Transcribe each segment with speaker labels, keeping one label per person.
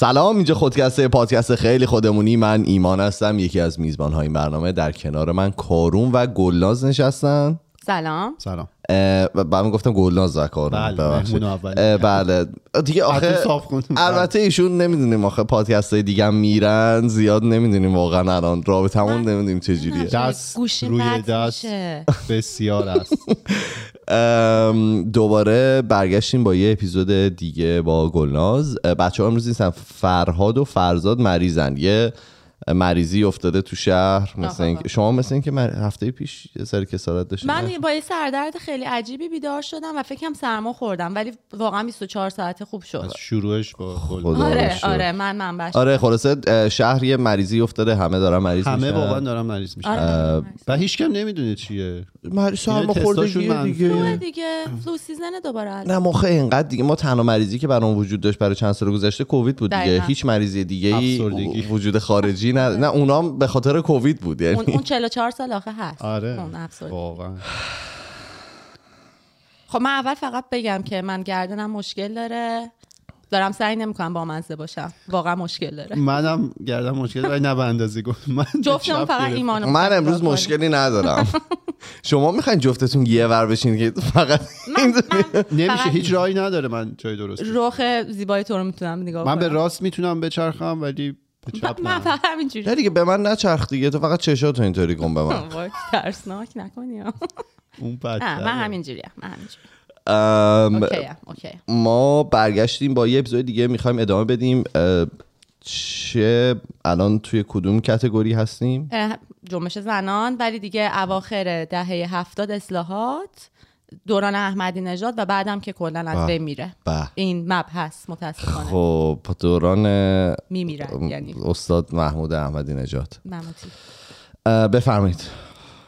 Speaker 1: سلام اینجا خودکسته پادکست خیلی خودمونی. من ایمان هستم یکی از میزبان های این برنامه. در کنار من کارون و گلناز نشستن.
Speaker 2: سلام.
Speaker 3: سلام.
Speaker 1: بعد گفتم گلناز و کارون.
Speaker 3: بله،
Speaker 1: بله. دیگه آخه
Speaker 3: کن.
Speaker 1: البته ایشون نمی‌دونیم آخه پادکست های دیگه میرن زیاد نمی‌دونیم واقعا الان رابطمون نمی‌دونیم چجوریه
Speaker 3: دست روی دست. بسیار است.
Speaker 1: دوباره برگشتیم با یه اپیزود دیگه با گلناز. بچه ها امروز نیستن فرهاد و فرزاد مریضن. یه مریضی افتاده تو شهر مثل
Speaker 2: آها.
Speaker 1: اینکه شما مثل اینکه مر- هفته پیش یه سری کسارت داشتید
Speaker 2: من با یه سردرد خیلی عجیبی بیدار شدم و فکرم سرما خوردم ولی واقعا 24 ساعته خوب شد
Speaker 3: از شروعش با
Speaker 1: خدا.
Speaker 3: گل
Speaker 2: آره
Speaker 1: باشه.
Speaker 2: آره من منبعش
Speaker 1: آره خلاصه شهر یه مریضی افتاده همه دارن مریض
Speaker 3: همه
Speaker 1: میشن.
Speaker 3: واقعا دارن مریض میشن
Speaker 2: آره
Speaker 3: و هیچ کم نمی‌دونه چیه
Speaker 1: مریض سرما
Speaker 3: منفیه.
Speaker 1: دیگه
Speaker 2: دیگه flu season دوباره.
Speaker 1: نه موقع اینقدر دیگه ما تنها مریضی که برام وجود داشت برای چند سال گذشته کووید بود دیگه. هیچ مریضی دیگه ای. وجود خارجی نه نه اونام به خاطر کووید بود یعنی
Speaker 2: اون اون 44 سال آخه هست.
Speaker 3: آره
Speaker 2: اون.
Speaker 3: واقعا.
Speaker 2: خب من اول فقط بگم که من گردنم مشکل داره. دارم سعی نمی‌کنم بامزه باشم. واقعا مشکل داره.
Speaker 3: منم گردم مشکل ولی نه به اندازه گفت. من
Speaker 2: جفتمون
Speaker 3: چپ
Speaker 2: فقط. ایمانو
Speaker 1: من امروز. مشکلی ندارم. شما می‌خواین جفتتون یه ور بشین که فقط
Speaker 3: نمیشه هیچ راهی نداره من جای درست
Speaker 2: رخ زیبای تو رو می‌تونم نگاه
Speaker 3: من به
Speaker 2: کنم.
Speaker 3: راست می‌تونم بچرخم ولی چپ
Speaker 2: من فقط همینجوری.
Speaker 1: نه دیگه به من نچرخ دیگه. تو فقط چشاتو اینطوری کن به من.
Speaker 2: وای، ترسناک نکنی.
Speaker 3: اون
Speaker 2: نه
Speaker 3: بدتره.
Speaker 2: من همینجوریم من همینجوری.
Speaker 1: ام، ما برگشتیم با یه اپیزود دیگه می‌خوایم ادامه بدیم. چه الان توی کدوم کتگوری هستیم؟
Speaker 2: جنبش زنان ولی دیگه اواخر دهه هفتاد اصلاحات. دوران احمدی نژاد و بعدم که کلا از
Speaker 1: به.
Speaker 2: بین میره.
Speaker 1: به.
Speaker 2: این مبحث متاسفانه.
Speaker 1: خب دوران
Speaker 2: میمیرن یعنی.
Speaker 1: استاد محمود احمدی نژاد. بفرمایید.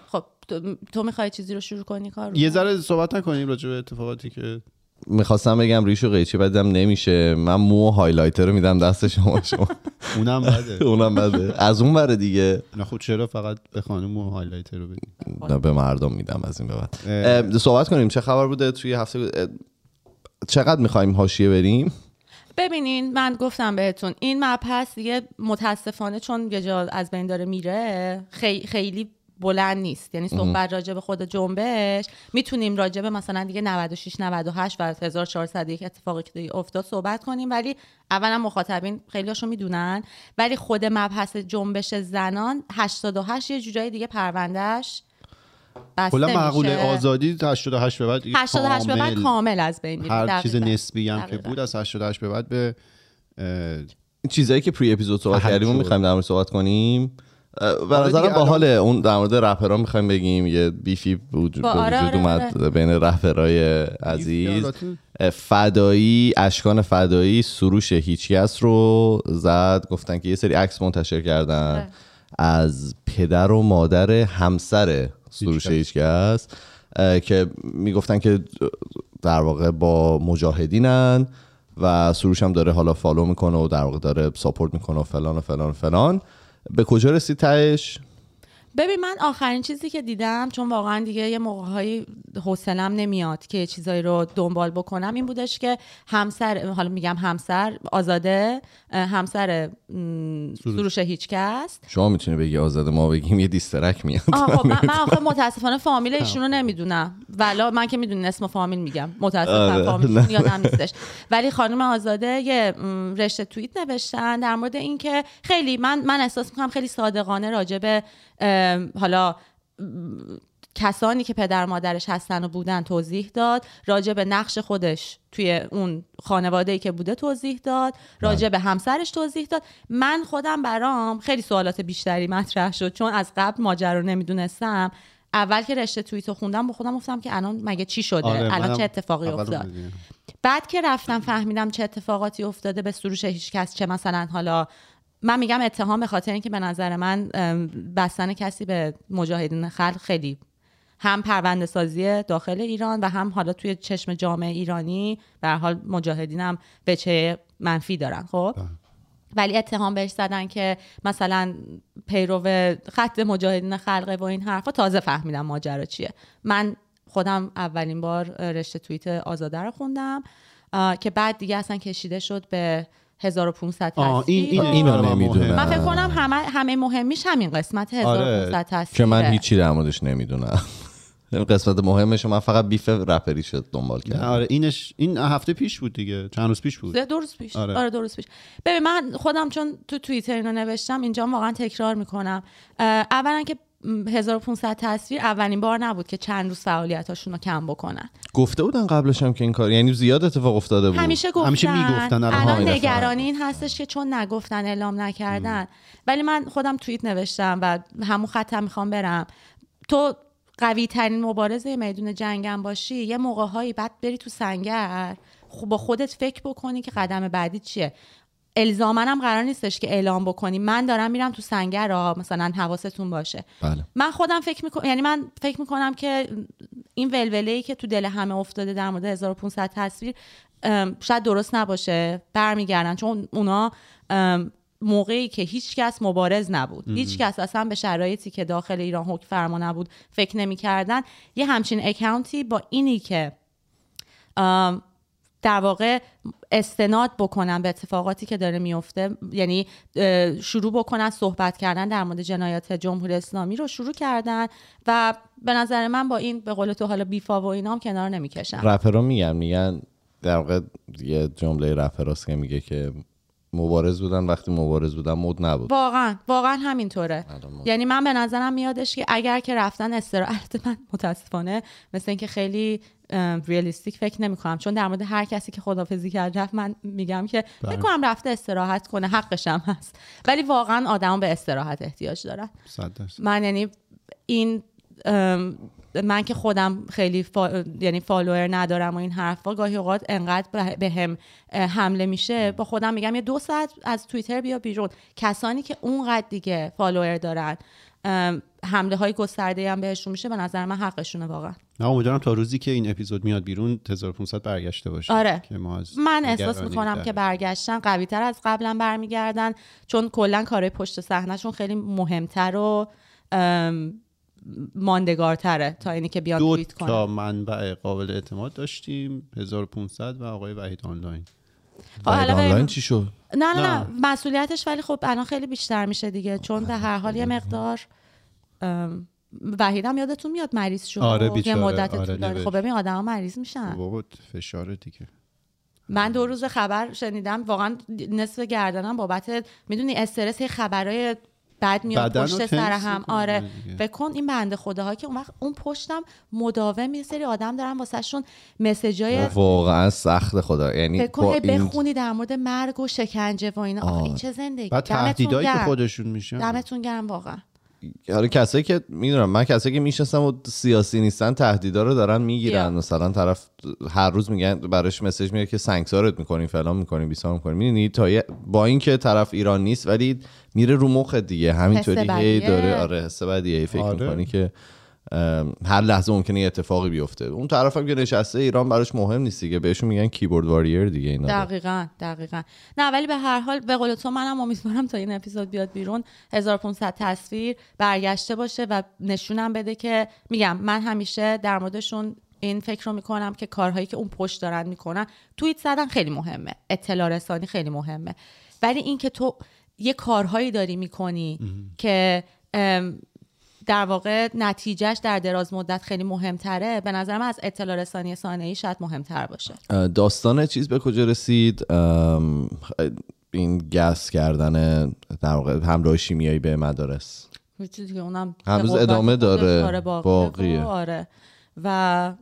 Speaker 2: خب تو, تو می‌خوای چیزی رو شروع کنی کار
Speaker 3: یه ذره صحبت نکنیم راجع به اتفاقاتی که
Speaker 1: می‌خواستم بگم ریش و قیچی بدم نمیشه. من مو و highlighter رو میدم دست شما شما.
Speaker 3: اونم بده.
Speaker 1: اونم بده. از اون بره دیگه.
Speaker 3: نه خب چرا فقط به خانم و highlighter رو بدیم؟
Speaker 1: نه، به مردم میدم از این به بعد. صحبت کنیم. چه خبر بوده توی هفته چقدر می‌خوایم حاشیه بریم؟
Speaker 2: ببینین من گفتم بهتون این مبحث دیگه متاسفانه چون یه جا از بین داره میره خی- خیلی بلند نیست یعنی صحبت راجع به خود جنبش می‌تونیم راجع به مثلا دیگه 96 98 و 1400 یک اتفاقی که افتاد صحبت کنیم ولی اولا مخاطبین خیلیاشو می‌دونن ولی خود مبحث جنبش زنان 88 یه جورایی دیگه پروندهش بسته
Speaker 3: کلا معقول. آزادی 88 به بعد دیگه
Speaker 2: 88 به بعد
Speaker 3: کامل
Speaker 2: از بین میره
Speaker 3: هر چیز
Speaker 2: دقیقاً.
Speaker 3: نسبی هم که
Speaker 2: دقیقاً.
Speaker 3: بود از 88 به بعد به اه،
Speaker 1: چیزایی که پری اپیزود صحبت. کردیم رو می‌خوایم در مورد صحبت کنیم به
Speaker 3: آره
Speaker 1: نظرم
Speaker 3: دیگه
Speaker 1: باحاله. اون در مورد رپرها می‌خوایم بگیم یه beef ی بود
Speaker 2: با-
Speaker 1: به
Speaker 2: آره،
Speaker 1: وجود
Speaker 2: آره،
Speaker 1: اومد بین رپرهای عزیز. فدایی اشکان فدایی سروش هیچکس رو زد. گفتن که یه سری عکس منتشر کردن
Speaker 2: آره.
Speaker 1: از پدر و مادر همسر سروش
Speaker 3: هیچکس.
Speaker 1: که می‌گفتن که در واقع با مجاهدینن و سروش هم داره حالا follow می‌کنه و در واقع داره support می‌کنه و فلان و فلان و فلان. به کجا رسید تهش؟
Speaker 2: ببین من آخرین چیزی که دیدم چون واقعا دیگه یه موقعهایی حوصلم نمیاد که چیزایی رو دنبال بکنم این بودش که همسر حالا میگم همسر آزاده همسر سروش. هیچکس.
Speaker 1: شما می‌تونی بگی آزاده ما بگیم یه دیسترک میاد.
Speaker 2: خب من, من آخه متاسفانه فامیل ایشون رو نمی‌دونم. ولا من که می‌دونی اسم فامیل میگم. متاسفم
Speaker 1: آره.
Speaker 2: فامیلشون یادم نیستش. ولی خانم آزاده یه رشته توییت نوشتن در مورد اینکه خیلی من من احساس می‌کنم خیلی صادقانه راجع به حالا کسانی که پدر مادرش هستن و بودن توضیح داد. راجع به نقش خودش توی اون خانواده ای که بوده توضیح داد. راجع به همسرش توضیح داد. من خودم برام خیلی سوالات بیشتری مطرح شد چون از قبل ماجرا رو نمی‌دونستم. اول که رشته توییت رو خوندم با خودم گفتم که الان مگه چی شده؟
Speaker 3: آره،
Speaker 2: الان چه اتفاقی افتاد. بعد که رفتم فهمیدم چه اتفاقاتی افتاده به سروش هیچ کس چه مثلا حالا من میگم اتهام به خاطر اینکه به نظر من بستن کسی به مجاهدین خلق خیلی هم پرونده سازی داخل ایران و هم حالا توی چشم جامعه ایرانی به هر حال مجاهدین هم بچه منفی دارن خب؟ ولی اتهام بهش زدن که مثلا پیرو خط مجاهدین خلقه و این حرفا تازه فهمیدم ماجرا چیه. من خودم اولین بار رشته توییت آزاده رو خوندم که بعد دیگه اصلا کشیده شد به 1500
Speaker 3: آه، این-
Speaker 2: تصویر
Speaker 3: این-
Speaker 1: اینو
Speaker 3: برای من
Speaker 1: نمی‌دونم.
Speaker 2: من فکر کنم همه همه مهمیش همین قسمت 1500 تصویر
Speaker 1: که من هیچی در موردش نمی‌دونم. این قسمت مهمش من فقط بیف رپری شد دنبال کردم
Speaker 3: آره اینش این هفته پیش بود دیگه. چند روز پیش بود.
Speaker 2: دو روز پیش.
Speaker 3: آره.
Speaker 2: آره, دو روز پیش. ببین من خودم چون تو توییتر اینو نوشتم اینجا واقعا تکرار می‌کنم. اولا که 1500 تصویر اولین بار نبود که چند روز فعالیتاشون رو کم بکنن.
Speaker 1: گفته بودن قبلش هم که این کار یعنی زیاد اتفاق افتاده بود.
Speaker 2: همیشه گفتن.
Speaker 3: همیشه می‌گفتن، الان
Speaker 2: نگرانی این هستش که چون نگفتن اعلام نکردن. ولی من خودم توییت نوشتم و همون خطم می‌خوام برم. تو قوی ترین مبارزه میدون جنگم باشی یه موقع هایی بعد بری تو سنگر. خب با خودت فکر بکنی که قدم بعدی چیه. الزامن هم قرار نیستش که اعلام بکنی. من دارم میرم تو سنگر را مثلا حواستون باشه.
Speaker 1: بله.
Speaker 2: من خودم فکر می‌کنم یعنی من فکر می‌کنم که این ولوله ای که تو دل همه افتاده در مورد 1500 تصویر شاید درست نباشه. برمیگردن. چون اونا موقعی که هیچ کس مبارز نبود. هیچ کس اصلا به شرایطی که داخل ایران حکم فرما نبود فکر نمی‌کردن. یه همچین اکانتی با اینی که در واقع استناد بکنن به اتفاقاتی که داره میفته. یعنی شروع بکنن صحبت کردن در مورد جنایات جمهوری اسلامی رو شروع کردن و به نظر من با این به قول تو حالا بیفا و اینام کنار نمی‌کشن.
Speaker 1: رپرها میگن میگن در واقع یه جمله رپراست که میگه که مبارز بودن وقتی مبارز بودن مد نبود.
Speaker 2: واقعا واقعا همینطوره.
Speaker 1: ما-
Speaker 2: یعنی من به نظرم میادش که اگر که رفتن استراحت من متاسفانه مثل اینکه خیلی realistic فکر نمی کنم چون در مورد هر کسی که خدافظی کرد رفت من میگم که فکر کنم رفته استراحت کنه حقش هم هست. ولی واقعا آدم به استراحت احتیاج دارن.
Speaker 3: درصد.
Speaker 2: من یعنی این من که خودم خیلی فا... یعنی follower ندارم و این حرفا گاهی اوقات انقدر به هم حمله میشه. با خودم میگم یه دو ساعت از توییتر بیا بیرون. کسانی که اونقدر دیگه follower دارن حمله های گسترده هم بهشون میشه به نظر من حقشونه واقعا.
Speaker 3: نه امیدوارم تا روزی که این اپیزود میاد بیرون 1500 برگشته باشه.
Speaker 2: آره.
Speaker 3: که ما از
Speaker 2: من احساس می‌کنم
Speaker 3: در-
Speaker 2: که برگشتن قوی تر از قبلا برمیگردن چون کلا کارهای پشت صحنهشون خیلی مهمتر و ماندگارتره تا اینی که بیان توییت کنن.
Speaker 3: تا منبع قابل اعتماد داشتیم 1500 و آقای وحید آنلاین.
Speaker 2: خب، حالا
Speaker 1: وحید. آنلاین چی شد؟
Speaker 2: نه نه نه.
Speaker 3: نه.
Speaker 2: مسئولیتش ولی خب الان خیلی بیشتر میشه دیگه چون به هر حال یه مقدار ام، وحیدم یادتون میاد مریض شد
Speaker 3: آره،
Speaker 2: یه
Speaker 3: بیچاره.
Speaker 2: مدت
Speaker 3: آره،. نوشت.
Speaker 2: خب ببین آدما مریض میشن
Speaker 3: بابا فشار دیگه
Speaker 2: من دو روز خبر شنیدم واقعا نصف گردنم بابت می‌دونی استرس یه خبرای بد میاد پشت سر هم آره
Speaker 3: دیگه.
Speaker 2: فکر کن این بنده خداها که اون وقت اون پشتم مداوم یه سری آدم دارن واسهشون مسیجای
Speaker 1: واقعا سخت خدا یعنی
Speaker 2: فکر کن بخونی در مورد مرگ و شکنجه و اینا آخه این چه زندگی
Speaker 3: بعد تهدیدایی که. خودشون میشن
Speaker 2: دمتون گرم واقعا
Speaker 1: حالا کسایی که می‌دونم من کسایی که می‌شناسم و سیاسی نیستن تهدیدا رو دارن می‌گیرن. مثلا طرف هر روز میگن براش مسیج میاد که سنگسارت می‌کنیم فلان می‌کنیم بیسار می‌کنیم می‌دونی تا با اینکه طرف ایران نیست ولی میره رو مخ دیگه همینطوری هی. داره آره حس بدیه فکر
Speaker 3: آره.
Speaker 1: می‌کنی که هر لحظه ممکنه یه اتفاقی بیفته. اون طرف هم که نشسته ایران براش مهم نیست دیگه. بهشون میگن کیبورد واریر دیگه اینا.
Speaker 2: دقیقا دقیقا. نه ولی به هر حال به قول تو منم امیدوارم تا این اپیزود بیاد بیرون 1500 تصویر برگشته باشه و نشونم بده که میگم من همیشه در موردشون این فکر رو می‌کنم که کارهایی که اون پشت دارن می‌کنن توییت زدن خیلی مهمه. اطلاع رسانی خیلی مهمه. ولی این که تو یه کارهایی داری می‌کنی که در واقع نتیجهش در دراز مدت خیلی مهمتره. به نظر من از اطلاع رسانی ثانویی شاید مهمتر باشه.
Speaker 1: داستان چیز به کجا رسید؟ این gas کردن در واقع حمله شیمیایی به مدارس.
Speaker 2: چیزی که اونم
Speaker 1: هنوز ادامه داره.
Speaker 2: باقیه, آره. و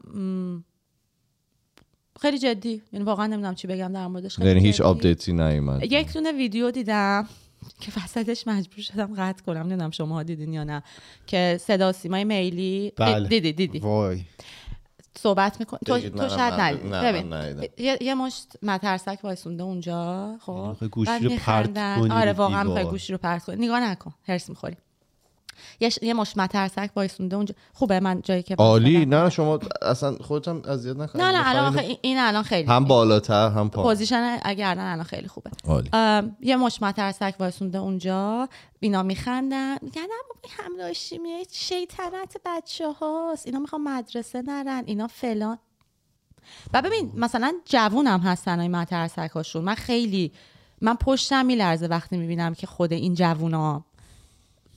Speaker 2: خیلی جدی. یعنی واقعا نمی‌دونم چی بگم در موردش.
Speaker 1: یعنی هیچ.
Speaker 2: update
Speaker 1: ی نیومد.
Speaker 2: یک دونه ویدیو دیدم. که وسطش مجبور شدم قطع کنم. نمی‌دونم شما دیدین یا نه. که صدا سیمای میلی.
Speaker 3: بله.
Speaker 2: دیدی دیدی
Speaker 3: وای.
Speaker 2: صحبت می‌کنی تو, تو
Speaker 1: نه،
Speaker 2: شاید
Speaker 1: نه،
Speaker 2: ببین. یه, یه مشت مترسک وایسونده اونجا خب.
Speaker 3: آخه گوشی رو پرت
Speaker 2: آره واقعا گوشی رو پرت کنی. نگاه نکن. حرص می‌خوری. یه, ش... یه مشت مترسک وایسونده اونجا. خوبه من جایی که
Speaker 1: عالی. نه شما اصلا خودتم اذیت نکنید
Speaker 2: نه نه الان این- الان خیلی
Speaker 1: هم بالاتر هم پایین.
Speaker 2: position گردن الان خیلی خوبه. یه مشت مترسک وایسونده اونجا. اینا میخندن. میگن نه این حمله شیمیایی شیطنت بچه هاست اینا می‌خوان مدرسه نرن. اینا فلان. و ببین مثلا جوون هم هستن این مترسک هاشون من خیلی من پشتم میلرزه وقتی می‌بینم که خود این جوونا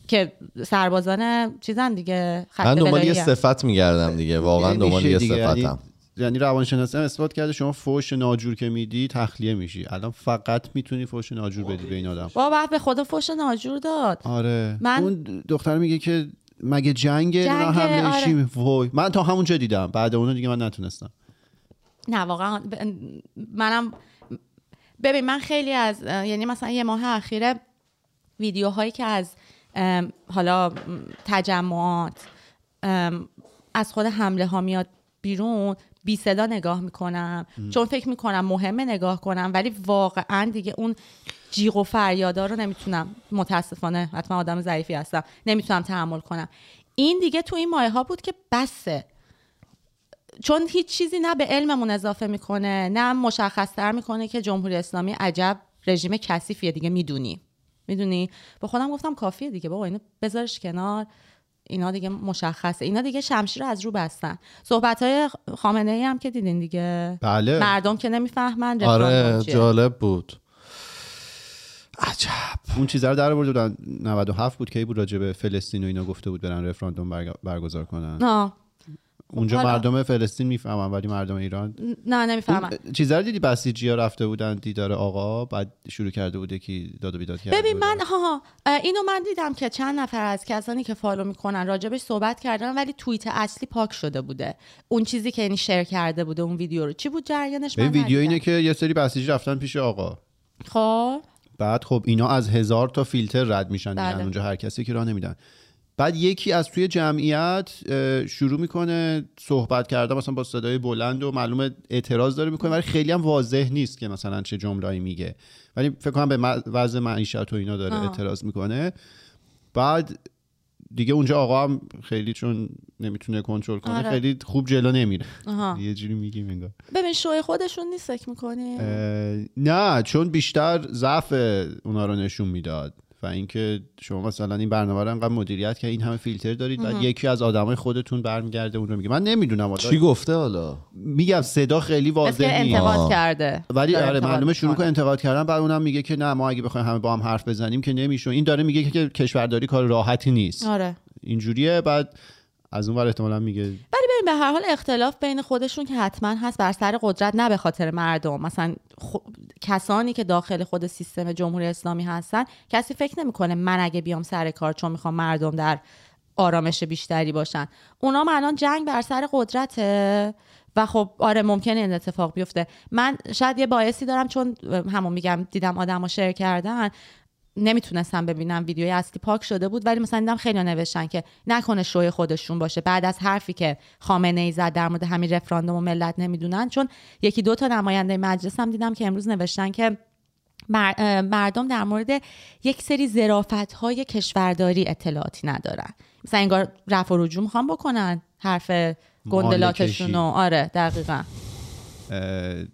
Speaker 2: که سربازان چیزن دیگه خط
Speaker 1: من دنبال یه صفت میگردم دیگه. واقعا دنبال یه
Speaker 3: دیگه. یعنی-
Speaker 1: صفتم
Speaker 3: یعنی روانشناسی هم اثبات کرده شما فوش ناجور که میدی تخلیه میشی. الان فقط می‌تونی فوش ناجور بدی به این آدم.
Speaker 2: بابا به خدا فوش ناجور داد.
Speaker 3: آره.
Speaker 2: من-
Speaker 3: اون دختر میگه که مگه جنگ حمله
Speaker 2: آره.
Speaker 3: چی وای. من تا همونجا دیدم. بعد اونو دیگه من نتونستم.
Speaker 2: نه واقعا ب- منم ببین من خیلی از یعنی مثلا یه ماه اخیره ویدیوهایی که از حالا تجمعات ام، از خود حمله ها میاد بیرون بی صدا نگاه می‌کنم. چون فکر می‌کنم مهمه نگاه کنم ولی واقعا دیگه اون جیغ و فریادا رو نمی‌تونم متاسفانه حتما آدم ضعیفی هستم نمی‌تونم تحمل کنم. این دیگه تو این مایه ها بود که بسه. چون هیچ چیزی نه به علممون اضافه می‌کنه نه مشخصتر می‌کنه که جمهوری اسلامی عجب رژیم کثیفیه دیگه می‌دونی. می‌دونی؟ به خودم گفتم کافیه دیگه بابا اینو بذارش کنار. اینا دیگه مشخصه. اینا دیگه شمشیر رو از رو بستن. صحبت های خامنه ای هم که دیدین دیگه.
Speaker 3: بله.
Speaker 2: مردم که نمی‌فهمن
Speaker 1: آره. جالب بود. عجب.
Speaker 3: اون چیزا رو در آورده بودن. 97 بود که بود راجع به فلسطین و اینا گفته بود برن رفراندوم برگ- برگزار کنن.
Speaker 2: آه.
Speaker 3: اونجا
Speaker 2: حالا-
Speaker 3: مردم فلسطین می‌فهمن ولی مردم ایران.
Speaker 2: نه نمی‌فهمن.
Speaker 3: چیزا رو دیدی؟ بسیجی ها رفته بودن دیدار آقا بعد شروع کرده بوده که داد و بیداد کرده
Speaker 2: ببین. من ها ها. اینو من دیدم که چند نفر از کسانی که فالو می‌کنن راجبش صحبت کردن ولی توییت اصلی پاک شده بوده. اون چیزی که یعنی شیر کرده بوده اون ویدیو رو. چی بود جریانش؟ من
Speaker 3: ویدیو. اینه که یه سری بسیجی رفتن پیش آقا.
Speaker 2: خب.
Speaker 3: بعد خب اینا از هزار تا فیلتر رد میشن
Speaker 2: بله.
Speaker 3: دیگه اونجا هر کسی که راه نمیدن. بعد یکی از توی جمعیت شروع می‌کنه صحبت کرده مثلا با صدای بلند و معلومه اعتراض داره می‌کنه ولی خیلی هم واضح نیست که مثلا چه جمله‌ای میگه ولی فکر کنم به وضع معیشت و اینا داره
Speaker 2: آه.
Speaker 3: اعتراض می‌کنه بعد دیگه اونجا آقا هم خیلی چون نمی‌تونه کنترل کنه
Speaker 2: آره.
Speaker 3: خیلی خوب جلو نمیره. یه جوری میگیم انگار
Speaker 2: ببین شوی خودشون نیست فکر می‌کنی
Speaker 3: نه چون بیشتر ضعف اونا رو نشون می‌داد و اینکه شما مثلا این برنامه رو انقدر مدیریت که این همه فیلتر دارید بعد یکی از آدمای خودتون برمیگرده اون رو میگه. من نمی‌دونم
Speaker 1: چی گفته حالا؟
Speaker 3: میگم صدا خیلی
Speaker 2: مثل که
Speaker 3: واضح نیست.
Speaker 2: انتقاد
Speaker 1: آه.
Speaker 2: کرده.
Speaker 3: ولی آره معلومه شروع. کنه انتقاد کردن بعد اونم میگه که نه ما اگه بخوایم همه با هم حرف بزنیم که نمیشه. این داره میگه که کشورداری کار راحتی نیست.
Speaker 2: آره.
Speaker 3: اینجوریه بعد از اون ور احتمالا میگه.
Speaker 2: ولی ببین به هر حال اختلاف بین خودشون که حتما هست بر سر قدرت نه به خاطر مردم. مثلا خ- کسانی که داخل خود سیستم جمهوری اسلامی هستن کسی فکر نمی‌کنه من اگه بیام سر کار چون می‌خوام مردم در آرامش بیشتری باشن. اونا الان جنگ بر سر قدرته و خب آره ممکنه این اتفاق بیفته. من شاید یه باعثی دارم چون همون میگم دیدم آدم شیر کردن. نمی‌تونستم ببینم ویدیوی اصلی پاک شده بود ولی مثلا دیدم خیلی نوشتن که نکنه شوی خودشون باشه. بعد از حرفی که خامنه ای زد در مورد همین رفراندوم و ملت نمی‌دونن چون یکی دو تا نماینده مجلس هم دیدم که امروز نوشتن که مردم در مورد یک سری ظرافت های کشورداری اطلاعاتی ندارن. مثلا انگار رفع و رجوع می‌خوان بکنن حرف گندلاتشون آره دقیقا.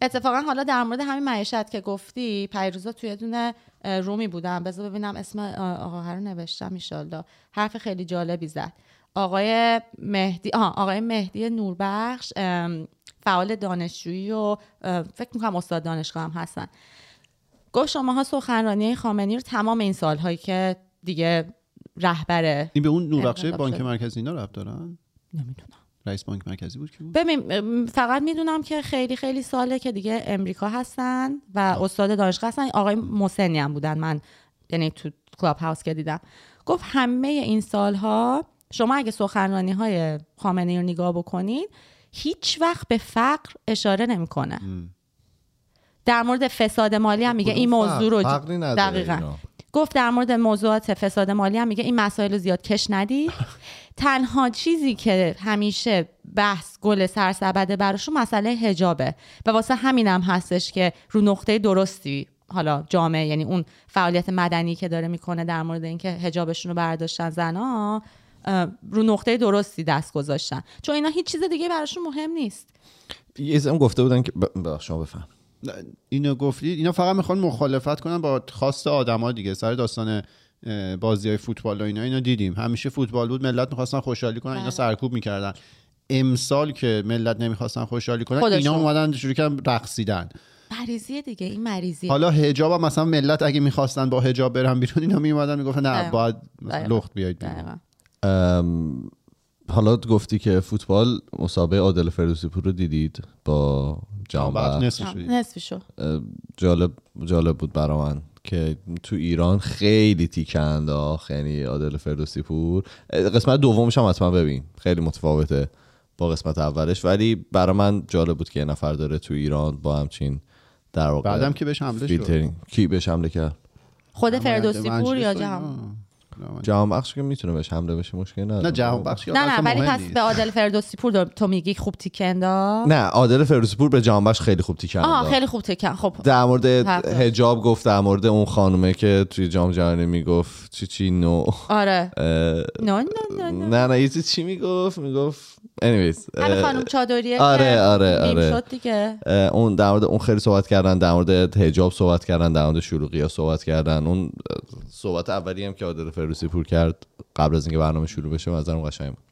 Speaker 2: اتفاقا حالا در مورد همین معیشت که گفتی پیروزا توی دونه رومی بودم بذار ببینم اسم آقا رو نوشتم ایشالله. حرف خیلی جالبی زد. آقای مهدی آها آقای مهدی نوربخش فعال دانشجویی و فکر می‌کنم استاد دانشگاه هم هستن. گفت شماها سخنرانی خامنی رو تمام این سالهایی که دیگه رهبر
Speaker 3: این به اون
Speaker 2: انقلاب
Speaker 3: بانک. مرکزی اینا رفت دارن؟
Speaker 2: نمی‌دونم.
Speaker 3: رئیس بانک مرکزی بود که بود؟
Speaker 2: ببین فقط می‌دونم که خیلی خیلی ساله که دیگه امریکا هستن و استاد دانشگاه هستن. آقای محسنی هم بودن. من یعنی تو کلاب هاوس که دیدم. گفت همه این سالها شما اگه سخنرانی های خامنه رو نگاه بکنید هیچ وقت به فقر اشاره نمی‌کنه. در مورد فساد مالی هم میگه این موضوع رو دقیقا.
Speaker 1: اینا.
Speaker 2: گفت در مورد موضوعات فساد مالی هم میگه این مسائل رو زیاد کش ندید تنها چیزی که همیشه بحث گل سرسبده براشون مسئله حجابه. و واسه همینم هستش که رو نقطه درستی حالا جامعه یعنی اون فعالیت مدنی که داره می‌کنه در مورد اینکه حجابشون رو برداشتن زنا رو نقطه درستی دست گذاشتن. چون اینا هیچ چیز دیگه براشون مهم نیست.
Speaker 1: یه هم گفته بودن که. ب- شما بفهم.
Speaker 3: اینو گفتید اینا فقط می‌خوان مخالفت کنن با خواست آدما دیگه سر داستان بازی های فوتبال و اینا اینا دیدیم همیشه فوتبال بود ملت می‌خواستن خوشحالی کنن اینا
Speaker 2: بله.
Speaker 3: سرکوب می‌کردن امسال که ملت نمی‌خواستن خوشحالی کنن
Speaker 2: خودشون.
Speaker 3: اینا اومدن شروع کردن رقصیدن
Speaker 2: مریضیه دیگه این مریضیه
Speaker 3: حالا حجاب هم مثلا ملت اگه می‌خواستن با حجاب برن بیرون اینا میومدن می‌گفتن نه
Speaker 2: دقیقاً.
Speaker 3: باید مثلا
Speaker 2: دقیقاً.
Speaker 3: لخت بیاید بیرون
Speaker 2: دقیقاً.
Speaker 1: ام، حالا گفتی که فوتبال مسابقه عادل فردوسی پور رو دیدید با جهان
Speaker 3: بعد
Speaker 2: نصفشو.
Speaker 1: جالب جالب بود برا من که تو ایران خیلی تیکه انداخت یعنی عادل فردوسی پور. قسمت دومش هم حتما ببین خیلی متفاوته با قسمت اولش. ولی برا من جالب بود که یه نفر داره تو ایران با همچین در واقع
Speaker 3: بعدم که بهش حمله شد؟
Speaker 1: کی بهش حمله کرد؟
Speaker 2: خود فردوسی پور یا
Speaker 3: و
Speaker 2: جهان
Speaker 1: بخش که می‌تونه بهش حمله بشه مشکل نداره.
Speaker 3: نه جهان بخش
Speaker 2: نه نه ولی پس. به عادل فردوسی پور تو میگی خوب تیک انداخت؟
Speaker 1: نه عادل فردوسی پور به جهان بخش خیلی خوب
Speaker 2: آها
Speaker 1: انداخت.
Speaker 2: خیلی خوب تکن خب.
Speaker 1: در مورد. هجاب گفت در مورد اون خانومه که توی جام جهانی می‌گفت چی چی نو.
Speaker 2: آره. نه نه نه نه
Speaker 1: یه چی می‌گفت؟ می‌گفت anyways
Speaker 2: همین خانم چادریه
Speaker 1: آره، آره، آره.
Speaker 2: شد دیگه.
Speaker 1: اون در مورد اون خیلی صحبت کردن در مورد هجاب صحبت کردن در مورد شلوغی صحبت کردن. اون صحبت اولی هم که عادل فردوسی پور کرد قبل از اینکه برنامه شروع بشه نظرم قشنگ بود.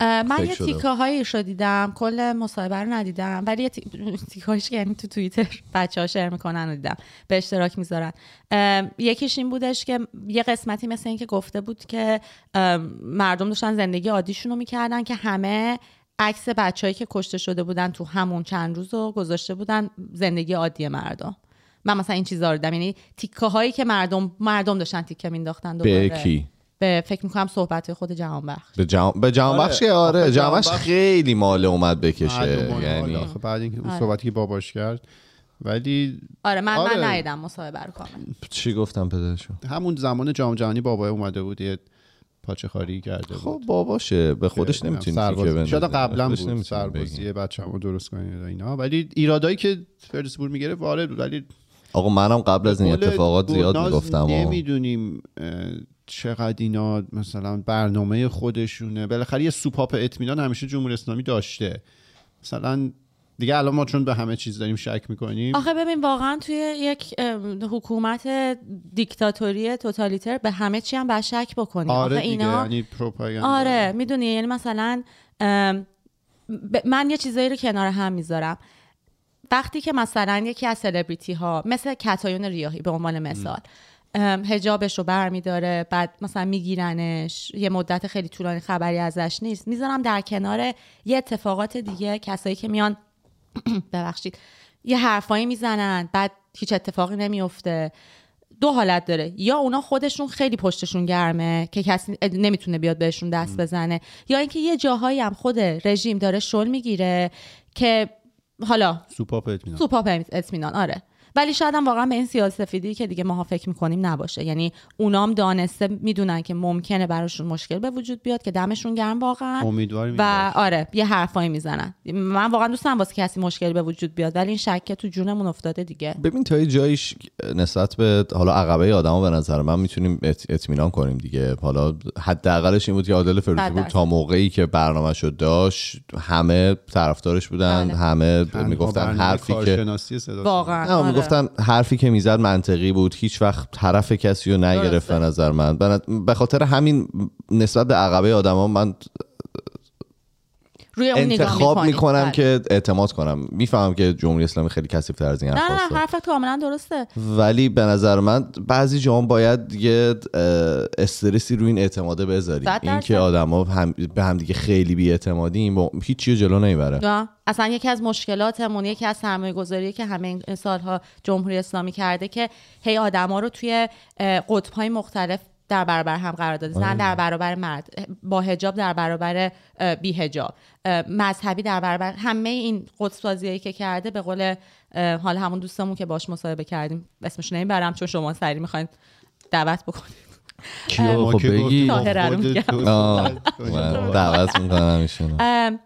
Speaker 2: من یه. تیکه هایی رو دیدم کل مصاحبه رو ندیدم ولی یه تیکه هایش که یعنی تو توییتر بچه ها شیر می‌کنن رو دیدم به اشتراک می‌ذارن. یکیش این بودش که یه قسمتی مثل این که گفته بود که مردم داشتن زندگی عادیشون رو می‌کردن که همه عکس بچههایی که کشته شده بودن تو همون چند روز رو گذاشته بودن زندگی عادی مردم من مثلا این چیزا رو دیدم یعنی تیکه هایی که مردم مردم داشتن تیکه مینداختن
Speaker 1: به
Speaker 2: دوباره
Speaker 1: کی
Speaker 2: به فکر می‌کنم صحبت خود جهان بخش
Speaker 1: به جهان به جهان
Speaker 3: آره.
Speaker 1: بخش که آره جهان بخش خیلی ماله اومد بکشه. یعنی
Speaker 3: آخه بعد اینکه اون
Speaker 2: آره.
Speaker 3: صحبتی که باباش کرد ولی
Speaker 2: آره من
Speaker 3: آره.
Speaker 2: من ندیدم مصاحبه رو کامل
Speaker 1: چی گفتم پدرشون
Speaker 3: همون زمان جام جهانی بابای اومده بود یه پاچه خاری کرده
Speaker 1: خب
Speaker 3: بود
Speaker 1: باباشه به خودش نمی‌تونی بندازی.
Speaker 3: شاید قبلا بود. سربازی بچه‌مو درست کنید اینا ولی ایرادایی که پور می‌گیره وارد بود ولی
Speaker 1: آقا منم قبل از این اتفاقات زیاد می‌گفتم و-
Speaker 3: نمی‌دونیم چقدر اینا مثلا برنامه خودشونه. بالاخره یه سوپاپ اطمینان همیشه جمهوری اسلامی داشته. مثلا دیگه الان ما چون به همه چیز داریم شک می‌کنیم.
Speaker 2: آخه ببین واقعا توی یک حکومت دیکتاتوری توتالیتر به همه چی هم باید شک بکنی.
Speaker 3: آره
Speaker 2: آخه
Speaker 3: دیگه
Speaker 2: اینا
Speaker 3: یعنی پروپاگاندا.
Speaker 2: آره می‌دونی یعنی مثلا من یه چیزایی رو کنار هم می‌ذارم. وقتی که مثلا یکی از سلبریتی ها مثل کتایون ریاهی به عنوان مثال هجابش رو برمیداره بعد مثلا میگیرنش یه مدت خیلی طولانی خبری ازش نیست می‌ذارم در کنار یه اتفاقات دیگه کسایی که میان ببخشید یه حرفایی می‌زنن بعد هیچ اتفاقی نمیفته دو حالت داره. یا اونا خودشون خیلی پشتشون گرمه که کسی نمی‌تونه بیاد بهشون دست بزنه یا اینکه یه جاهایی هم خود رژیم داره شل می‌گیره که حالا
Speaker 3: سوپاپ اطمینان.
Speaker 2: سوپاپ اطمینان آره. ولی شاید هم واقعا به این سیاسی سفیدی که دیگه ماها فکر می‌کنیم نباشه. یعنی اونام دانسته می‌دونن که ممکنه براشون مشکل به وجود بیاد که دمشون گرم واقعا.
Speaker 3: امیدواریم
Speaker 2: و آره یه حرفایی می‌زنن. من واقعا دوست دارم واسه کسی مشکلی به وجود بیاد ولی این شکه تو جونمون افتاده دیگه.
Speaker 1: ببین تا یه جاییش نسبت به حالا عقبه آدما به نظر من می‌تونیم اط- اطمینان کنیم دیگه. حالا حداقلش این بود که عادل
Speaker 2: درصد.
Speaker 1: تا موقعی که برنامه‌شو داشت همه طرفدارش بودن
Speaker 2: بله.
Speaker 1: همه می‌گفتن حرفی که
Speaker 2: واقعا.
Speaker 1: می‌گفتن حرفی که می‌زد منطقی بود هیچ وقت طرف کسی رو نگرفت. به نظر من به خاطر همین نسبت به عقبه آدما من
Speaker 2: روی اون نگاه
Speaker 1: انتخاب. می‌کنم
Speaker 2: بله.
Speaker 1: که اعتماد کنم می‌فهمم که جمهوری اسلامی خیلی کثیف تر از این
Speaker 2: نه
Speaker 1: حرف
Speaker 2: نه
Speaker 1: هست.
Speaker 2: حرفت کاملا درسته
Speaker 1: ولی به نظر من بعضی جاها باید یه استرسی روی این اعتماده بذاری
Speaker 2: صد
Speaker 1: این
Speaker 2: درصد.
Speaker 1: که آدما هم به هم دیگه خیلی بی اعتمادیم با هیچ چیو جلو نمی‌بره
Speaker 2: نه. اصلا یکی از مشکلاتمون یکی از سرمایه گذاری که همه این سالها جمهوری اسلامی کرده که هی آدما رو توی قطب های مختلف در برابر هم قرار داده زن در برابر مرد با هجاب در برابر بی هجاب مذهبی در برابر همه این قطب سازیایی که کرده به قول اه، حالا همون دوستمون که باش مصاحبه کردیم اسمش نمی‌برم چون شما سری می‌خواین دعوت بکنید.
Speaker 1: کیو؟
Speaker 3: ما
Speaker 1: خب
Speaker 3: که
Speaker 1: بگی. من دعوت می‌کنم ایشونو.
Speaker 2: ام،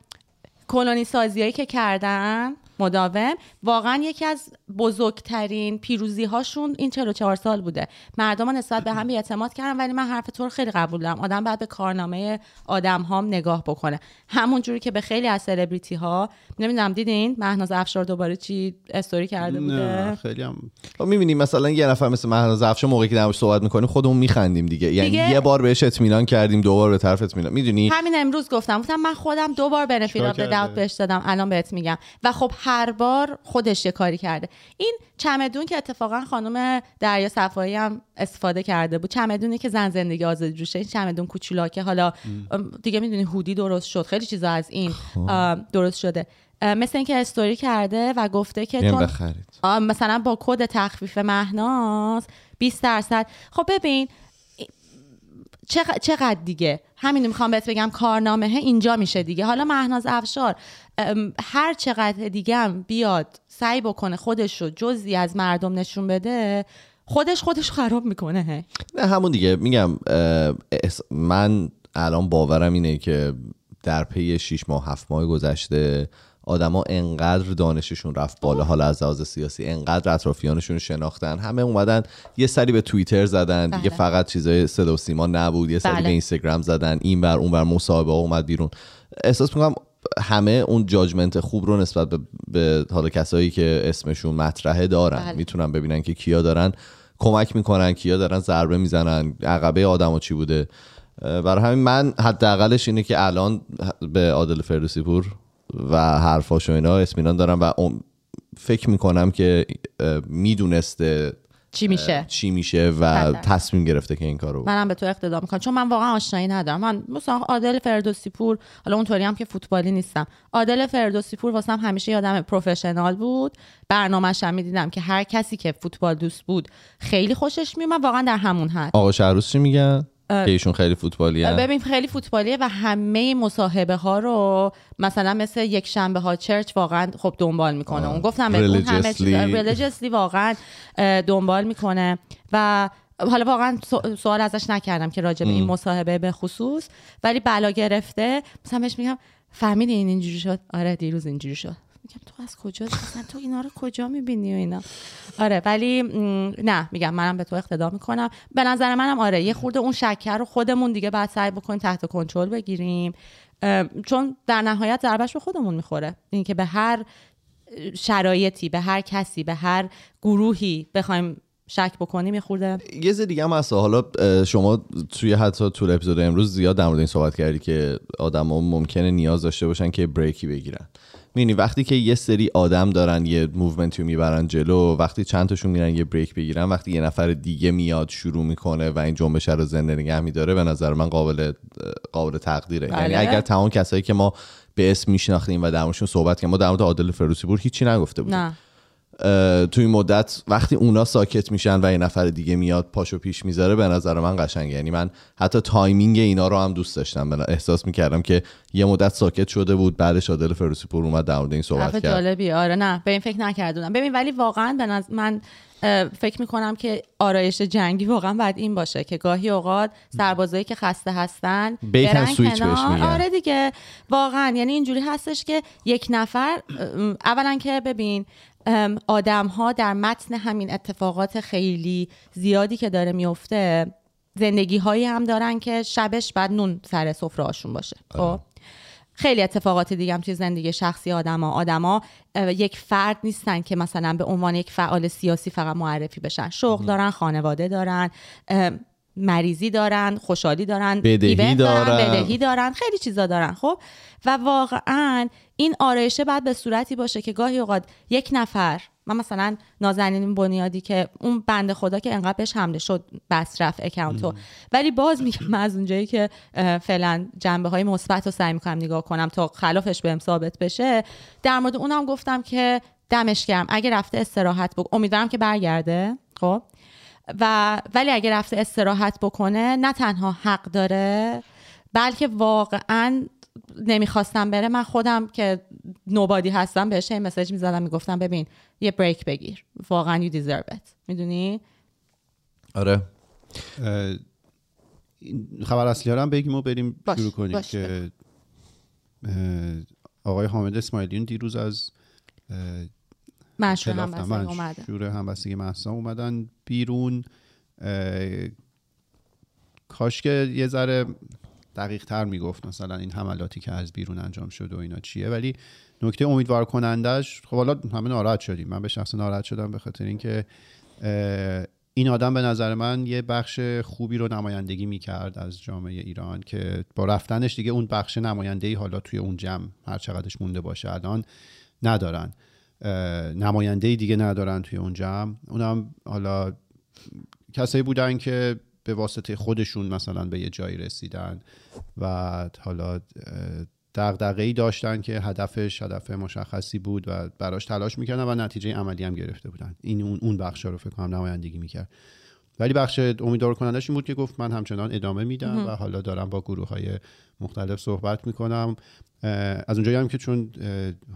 Speaker 2: کلونی سازیایی که کردن مداوم. واقعا یکی از بزرگترین پیروزی هاشون این 44 سال بوده. مردم نسبت به هم اعتماد کردن ولی من حرف تو رو خیلی قبول دارم. آدم باید به کارنامه آدم ها نگاه بکنه. همون جوری که به خیلی از سلبریتی ها نمی‌دونم دیدین؟ مهناز افشار دوباره چی استوری کرده
Speaker 3: نه
Speaker 2: بوده
Speaker 3: خیلی هم.
Speaker 1: خب می‌بینیم مثلا یه نفر مثل مهناز افشار موقعی که درموش صحبت می‌کنیم خودمون میخندیم دیگه. یعنی
Speaker 2: دیگه-
Speaker 1: یه بار بهش اطمینان کردیم دوبار به طرف اطمینان. می‌دونی؟
Speaker 2: همین امروز گفتم گفتم من خودم دو بار بنفیت آف
Speaker 3: کرده؟
Speaker 2: داوت بهش دادم الان بهت میگم. و خب هر بار خودش یه کاری کرده. این چمدون که اتفاقا خانم دریا صفایی هم استفاده کرده بود. چمدونی که زن زندگی آزادی روشه این چمدون کوچولاکه. حالا دیگه می‌دونی هودی درست شد. خیلی چیزا از این درست شده. مثل اینکه استوری کرده و گفته که آه، مثلا با کد تخفیف مهناز 20 درصد. خب ببین چقدر, دیگه؟ همین می‌خوام بهت بگم کارنامه اینجا میشه دیگه. حالا مهناز افشار هر چقدر دیگه هم بیاد سعی بکنه خودش رو جزی از مردم نشون بده خودش خودش خراب می‌کنه.
Speaker 1: نه همون دیگه. میگم من الان باورم اینه که در پی 6 ماه هفت ماه گذشته آدما انقدر دانششون رفت بالا حالا از لحاظ سیاسی انقدر اطرافیانشون شناختن همه اومدن یه سری به توییتر زدن دیگه
Speaker 2: بله.
Speaker 1: فقط چیزای صدا و سیما نبود یه سری
Speaker 2: بله.
Speaker 1: به اینستاگرام زدن این بر اون بر مصاحبه ها اومد بیرون احساس می‌کنم همه اون جاجمنت خوب رو نسبت به, به حالا کسایی که اسمشون مطرحه دارن
Speaker 2: بله.
Speaker 1: می‌تونن ببینن که کیا دارن کمک می‌کنن کیا دارن ضربه می‌زنن عقبه آدم چی بوده برای همین من حداقلش اینه که الان به عادل فردوسی پور و حرفاش و اینا اسمینان دارم و فکر می‌کنم که می‌دونسته
Speaker 2: چی میشه.
Speaker 1: چی میشه و. تصمیم گرفته که این کارو.
Speaker 2: منم به تو اقتدا می‌کنم. چون من واقعا آشنایی ندارم. من مثلا عادل فردوسی پور حالا اونطوری هم که فوتبالی نیستم. عادل فردوسی پور واسم همیشه یادم پروفشنال بود. برنامه‌ش هم می‌دیدم که هر کسی که فوتبال دوست بود خیلی خوشش میومد. واقعا در همون حد.
Speaker 1: آقا شهروز چی میگن؟ که ایشون خیلی فوتبالی
Speaker 2: ببین خیلی فوتبالیه و همه مصاحبه ها رو مثلا مثل یک شنبه ها چرچ واقعا خب دنبال می‌کنه. اون گفتم بهتون همه واقعا دنبال می‌کنه. و حالا واقعا سو- سوال ازش نکردم که راجع به این مصاحبه به خصوص ولی بلا گرفته مثلا بهش میگم فهمیدی این اینجوری شد؟ آره دیروز اینجوری شد. میگم تو از کجا تو اینا رو کجا می‌بینی و اینا؟ آره ولی نه میگم منم به تو اقتدا می‌کنم. به نظر منم آره یه خورده اون شکر رو خودمون دیگه باید سعی بکنیم تحت کنترل بگیریم. چون در نهایت ضربش به خودمون می‌خوره. اینکه به هر شرایطی به هر کسی به هر گروهی بخوایم شک بکنیم یه خورده
Speaker 1: یه چیز دیگه هم هست. حالا شما توی حتی طول اپیزود امروز زیاد در مورد این صحبت کردی که آدما ممکنه نیاز داشته باشن که بریکی بگیرن. می‌بینی وقتی که یه سری آدم دارن یه موومنتی رو می‌برن جلو وقتی چند تاشون میرن یه بریک بگیرن وقتی یه نفر دیگه میاد شروع می‌کنه و این جنبش رو زنده نگه میداره به نظر من قابل قابل تقدیره.
Speaker 2: بله.
Speaker 1: یعنی اگر تمام کسایی که ما به اسم میشناختیم و در موردشون صحبت کردیم ما در مورد عادل فردوسی پور هیچی نگفته بودیم. توی این مدت وقتی اونا ساکت میشن و یه نفر دیگه میاد پاشو پیش می‌ذاره به نظر من قشنگه. یعنی من حتی timing اینا رو هم دوست داشتم. احساس می‌کردم که یه مدت ساکت شده بود بعدش عادل فردوسی پور اومد در مورد این صحبت کرد.
Speaker 2: جالبی. آره نه به این فکر نکردم ببین ولی واقعا به نظر من فکر می‌کنم که آرایش جنگی واقعا باید این باشه که گاهی اوقات سربازایی که خسته هستن برن
Speaker 1: سویچ.
Speaker 2: آره دیگه واقعا. یعنی اینجوری هستش که یک نفر اولا که ببین آدم ها در متن همین اتفاقات خیلی زیادی که داره میفته زندگی هایی هم دارن که شبش بعد نون سر سفره هاشون باشه خب؟ خیلی اتفاقات دیگه هم توی زندگی شخصی آدما آدما یک فرد نیستن که مثلا به عنوان یک فعال سیاسی فقط معرفی بشن. شغل دارن خانواده دارن. مریضی دارن خوشحالی دارن
Speaker 1: بدهی
Speaker 2: ایونت
Speaker 1: دارن.
Speaker 2: بدهی دارن خیلی چیزا دارن خب؟ و واقعا این آرایشه باید به صورتی باشه که گاهی اوقات یک نفر من مثلا نازنین بنیادی که اون بنده خدا که انقدر بهش حمله شد بس رفت اکانتو ولی باز میگم از اونجایی که فعلا جنبه های مثبت رو سعی می‌کنم نگاه کنم تا خلافش بهم ثابت بشه در مورد اونم گفتم که دمش گرم. اگه رفته استراحت بک امیدوارم که برگرده خب؟ و ولی اگه رفته استراحت بکنه نه تنها حق داره بلکه واقعا نمی‌خواستم بره. من خودم که نوبادی هستم بهش یه مسیج می‌زدم می‌گفتم ببین یه بریک بگیر. واقعا you deserve it. می‌دونی؟
Speaker 1: آره.
Speaker 3: این خبر اصلی هم بگیم و بریم
Speaker 2: باش،
Speaker 3: شروع کنیم
Speaker 2: باش،
Speaker 3: که آقای حامد اسماعیلیون دیروز از اه،
Speaker 2: منشور
Speaker 3: خلاف
Speaker 2: هم
Speaker 3: همبستگی محسا اومدن بیرون اه، کاش که یه ذره دقیق تر می‌گفت مثلا این حملاتی که از بیرون انجام شد و اینا چیه. ولی نکته امیدوار کنندش خب حالا همه ناراحت شدیم. من به شخص ناراحت شدم به خاطر اینکه این آدم به نظر من یه بخش خوبی رو نمایندگی می‌کرد از جامعه ایران که با رفتنش دیگه اون بخش نماینده ای حالا توی اون جمع هر چقدرش مونده باشه الان ندارن. نماینده دیگه ندارن توی اون جمع. اونم حالا کسایی بودن که به واسطه خودشون مثلا به یه جایی رسیدن و حالا دغدغه ای داشتن که هدفش هدف مشخصی بود و براش تلاش می‌کردن و نتیجه عملی هم گرفته بودن. این اون بخش رو فکر کنم نمایندگی می‌کرد. ولی بخش امیدوار کنندش این بود که گفت من همچنان ادامه میدم و حالا دارم با گروه های مختلف صحبت می‌کنم. از اونجایی هم که چون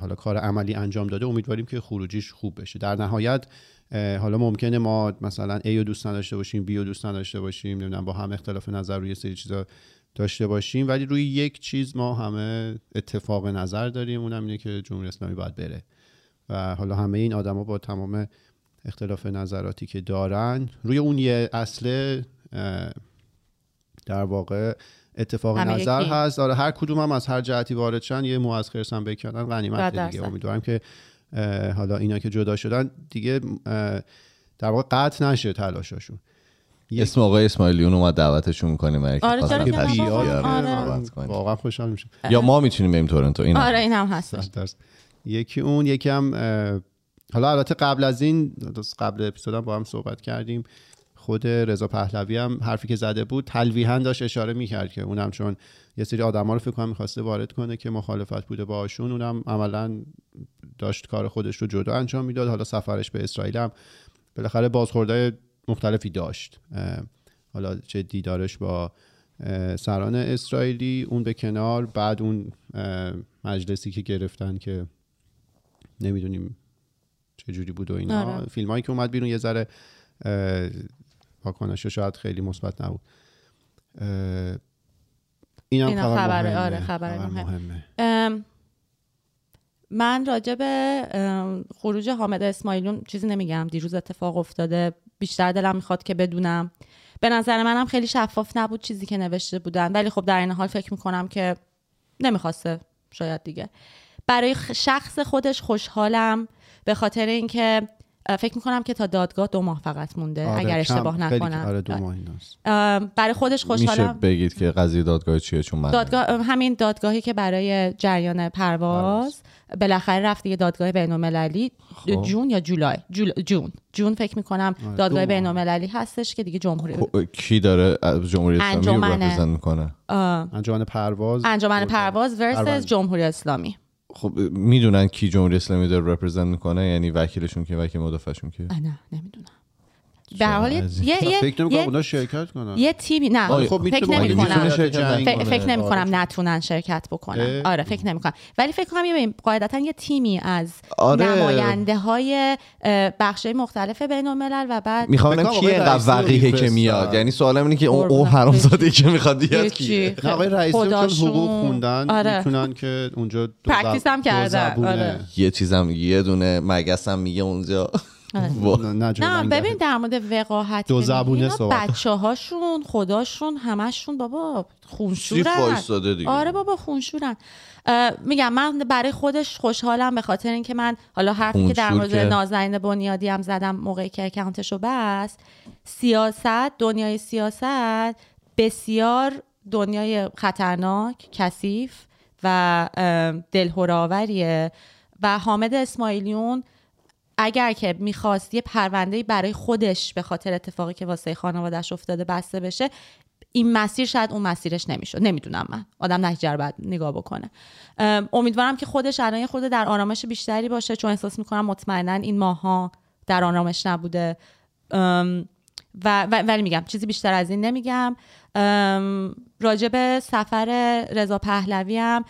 Speaker 3: حالا کار عملی انجام داده امیدواریم که خروجیش خوب بشه. در نهایت حالا ممکنه ما مثلا A رو دوست داشته باشیم B رو دوست داشته باشیم نمی‌دونم با هم اختلاف نظر روی سری چیزا داشته باشیم ولی روی یک چیز ما همه اتفاق نظر داریم اونم اینه که جمهوری اسلامی باید بره. و حالا همه این آدما با تمام اختلاف نظراتی که دارن روی اون یه اصل در واقع اتفاق نظر هست. آره هر کدوم هم از هر جهتی وارد شن یه مو از خرسن بکردن غنیمت دیگه. امیدوارم که حالا اینا که جدا شدن دیگه در واقع قطع نشه تلاشاشون.
Speaker 1: اسم آقای اسماعیلیون اومد دعوتشون می‌کنیم
Speaker 2: آره آره.
Speaker 3: واقعا خوشحال میشم.
Speaker 1: یا ما می‌تونیم بریم تورنتو این
Speaker 2: آره این هم هست
Speaker 3: یکی اون یکی هم حالا البته قبل از این قبل اپیزودم با هم صحبت کردیم خود رضا پهلوی هم حرفی که زده بود تلویحا داشت اشاره می‌کرد که اونم چون یه سری آدما رو فکر کنم می‌خواسته وارد کنه که مخالفت بوده باشون اونم عملا داشت کار خودش رو جدا انجام می‌داد. حالا سفرش به اسرائیل هم بالاخره بازخورده مختلفی داشت. حالا چه دیدارش با سران اسرائیلی اون به کنار بعد اون مجلسی که گرفتن که نمی‌دونیم چه جوری بود و اینا. آره. فیلم هایی که اومد بیرون یه ذره واکنش شاید خیلی مثبت نبود. این هم خبر,
Speaker 2: خبر
Speaker 3: مهمه.
Speaker 2: آره خبر, مهمه. من راجع به خروج حامد اسماعیلون چیزی نمیگم. دیروز اتفاق افتاده. بیشتر دلم می‌خواد که بدونم. به نظر منم خیلی شفاف نبود چیزی که نوشته بودن. ولی خب در این حال فکر می‌کنم که نمی‌خواسته شاید دیگه. برای شخص خودش خوشحالم. به خاطر اینکه فکر می‌کنم که تا دادگاه دو ماه فقط مونده
Speaker 3: آره
Speaker 2: اگر اشتباه نکنم.
Speaker 3: آره دو ماه
Speaker 2: برای خودش خوشحالم.
Speaker 1: میشه بگید که قضیه دادگاه چیه؟ چون من
Speaker 2: دادگاه همین دادگاهی که برای جریان پرواز. بالاخره رفت دیگه دادگاه بین المللی خب. جون یا جولای؟ جول... جون. جون فکر می‌کنم آره دادگاه بین المللی هستش که دیگه جمهوری
Speaker 1: خب، کی داره جمهوری اسلامی رو می‌کنه؟
Speaker 3: انجمن پرواز.
Speaker 2: انجمن پرواز ورسس جمهوری اسلامی.
Speaker 1: خب می‌دونن کی جمهوری اسلامی داره رپرزنت می‌کنه؟ یعنی وکیلشون که وکیل مدافعشون که؟
Speaker 2: نه نمی‌دونم به حال یه یه
Speaker 3: فکر نمی‌کنم اونا شرکت کنن.
Speaker 2: یه تیمی نه.
Speaker 3: خب
Speaker 2: فکر نمی‌کنم. فکر نمی‌کنم نتونن شرکت بکنن. آره فکر نمی‌کنم. ولی فکر کنم ببین قاعدتا یه تیمی از
Speaker 1: آره.
Speaker 2: نماینده های بخش مختلف بین الملل و بعد
Speaker 1: می‌خوام کی اینقدر وقیحه که میاد. یعنی سوالم اینه که اون اون حرامزاده که می‌خواد بیاد کی
Speaker 3: نه آقای رئیس چون حقوق خوندن
Speaker 2: آره.
Speaker 3: می‌تونن که اونجا
Speaker 2: practice هم کردن. آره.
Speaker 1: یه چیزم یه دونه مگسم میگه اونجا.
Speaker 2: آره. نه ببین در مورد وقاحت
Speaker 3: دو زبونه
Speaker 2: بچه هاشون خداشون همشون بابا خونشورن. آره بابا خونشورن. میگم من برای خودش خوشحالم به خاطر اینکه من حالا حرفی که در مورد نازنین بنیادی هم زدم موقعی که account شو بست سیاست دنیای سیاست بسیار دنیای خطرناک کثیف و دلهوراوریه. و حامد اسماعیلیون اگر که می‌خواست یه پرونده برای خودش به خاطر اتفاقی که واسه خانوادهش افتاده بسته بشه این مسیر شاید اون مسیرش نمی‌شد. نمی‌دونم من. آدم نتیجه بعد نگاه بکنه. امیدوارم که خودش الان خود در آرامش بیشتری باشه. چون احساس می‌کنم مطمئنا این ماها در آرامش نبوده. و ولی میگم چیزی بیشتر از این نمیگم. راجب سفر رضا پهلوی هم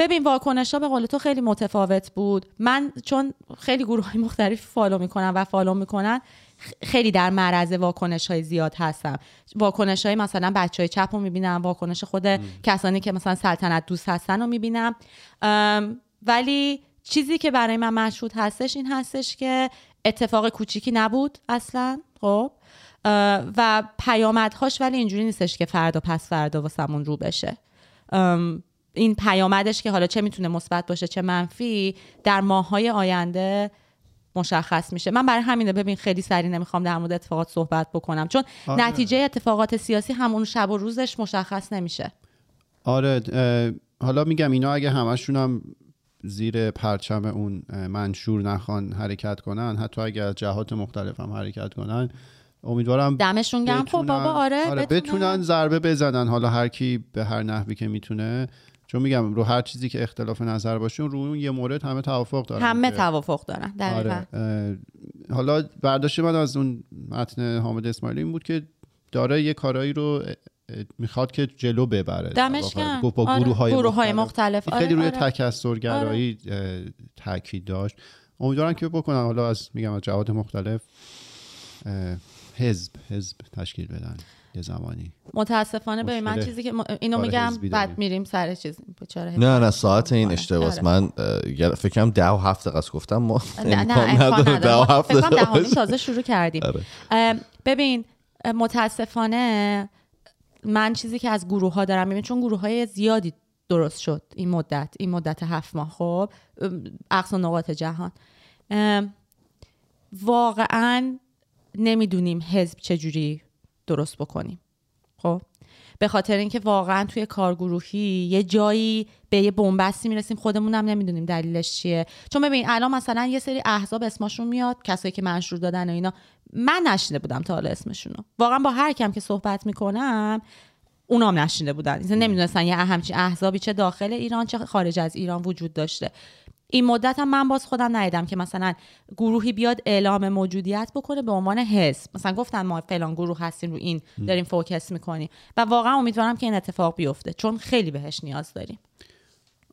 Speaker 2: ببین واکنش ها به قول تو خیلی متفاوت بود. من چون خیلی گروه های مختلفی follow می‌کنم و follow می‌کنن خیلی در معرض واکنش های زیاد هستم. واکنش های مثلا بچه های چپ رو می‌بینم واکنش خود کسانی که مثلا سلطنت دوست هستن رو می‌بینم. ولی چیزی که برای من مشهود هستش این هستش که اتفاق کوچیکی نبود اصلا خب؟ و پیامدهاش ولی اینجوری نیستش که فردا پس فردا واسمون رو بشه. این پیامدش که حالا چه می‌تونه مثبت باشه چه منفی در ماههای آینده مشخص میشه. من برای همینه ببین خیلی سریع نمی‌خوام در مورد اتفاقات صحبت بکنم چون آره. نتیجه اتفاقات سیاسی همون شب و روزش مشخص نمیشه.
Speaker 3: آره حالا میگم اینا اگه همشون هم زیر پرچم اون منشور نخوان حرکت کنن حتی اگر از جهات مختلف هم حرکت کنن امیدوارم
Speaker 2: دمشون گرم. خب بابا آره,
Speaker 3: آره بتونن ضربه بزنن. حالا هر کی به هر نحوی که می‌تونه. چون میگم رو هر چیزی که اختلاف نظر باشه رو اون یه مورد همه توافق دارن
Speaker 2: همه توافق دارن
Speaker 3: آره. حالا برداشت من از اون متن حامد اسماعیلی این بود که داره یه کارایی رو می‌خواد که جلو ببره
Speaker 2: دمش گرم
Speaker 3: با گروه های,
Speaker 2: گروه مختلف,
Speaker 3: مختلف. خیلی روی آره. تکثرگرایی آره. تاکید داشت امیدوارم که بکنن حالا از میگم از جهات مختلف حزب حزب تشکیل بدن یه زمانی.
Speaker 2: متاسفانه به من چیزی که اینو میگم بعد میریم سر چیز
Speaker 1: نه نه ساعت این اشتباس آره. من فکرم ده و هفت دقیقه گفتم ما
Speaker 2: نه نه ده و هفت دقیقه تازه شروع کردیم. ببین متاسفانه من چیزی که از گروه ها دارم می‌بینم چون گروه های زیادی درست شد این مدت این مدت هفت ماه. خب اقصا نقاط جهان. واقعا نمی‌دونیم حزب چجوری درست بکنیم. خب؟ به خاطر اینکه واقعا توی کارگروهی یه جایی به یه بنبستی می‌رسیم خودمون هم نمی‌دونیم دلیلش چیه. چون ببین الان مثلا یه سری احزاب اسمشون میاد کسایی که منشور دادن و اینا. من نشینده بودم تا حالا اسمشونو واقعا با هر کم که صحبت می‌کنم اونام نشینده بودن. نمی‌دونستن یه همچین احزابی چه داخل ایران چه خارج از ایران وجود داشته. این مدت هم من باز خودم ندیدم که مثلا گروهی بیاد اعلام موجودیت بکنه به عنوان حزب. مثلا گفتن ما فلان گروه هستیم رو این داریم فوکس می‌کنیم. و واقعا امیدوارم که این اتفاق بیفته چون خیلی بهش نیاز داریم.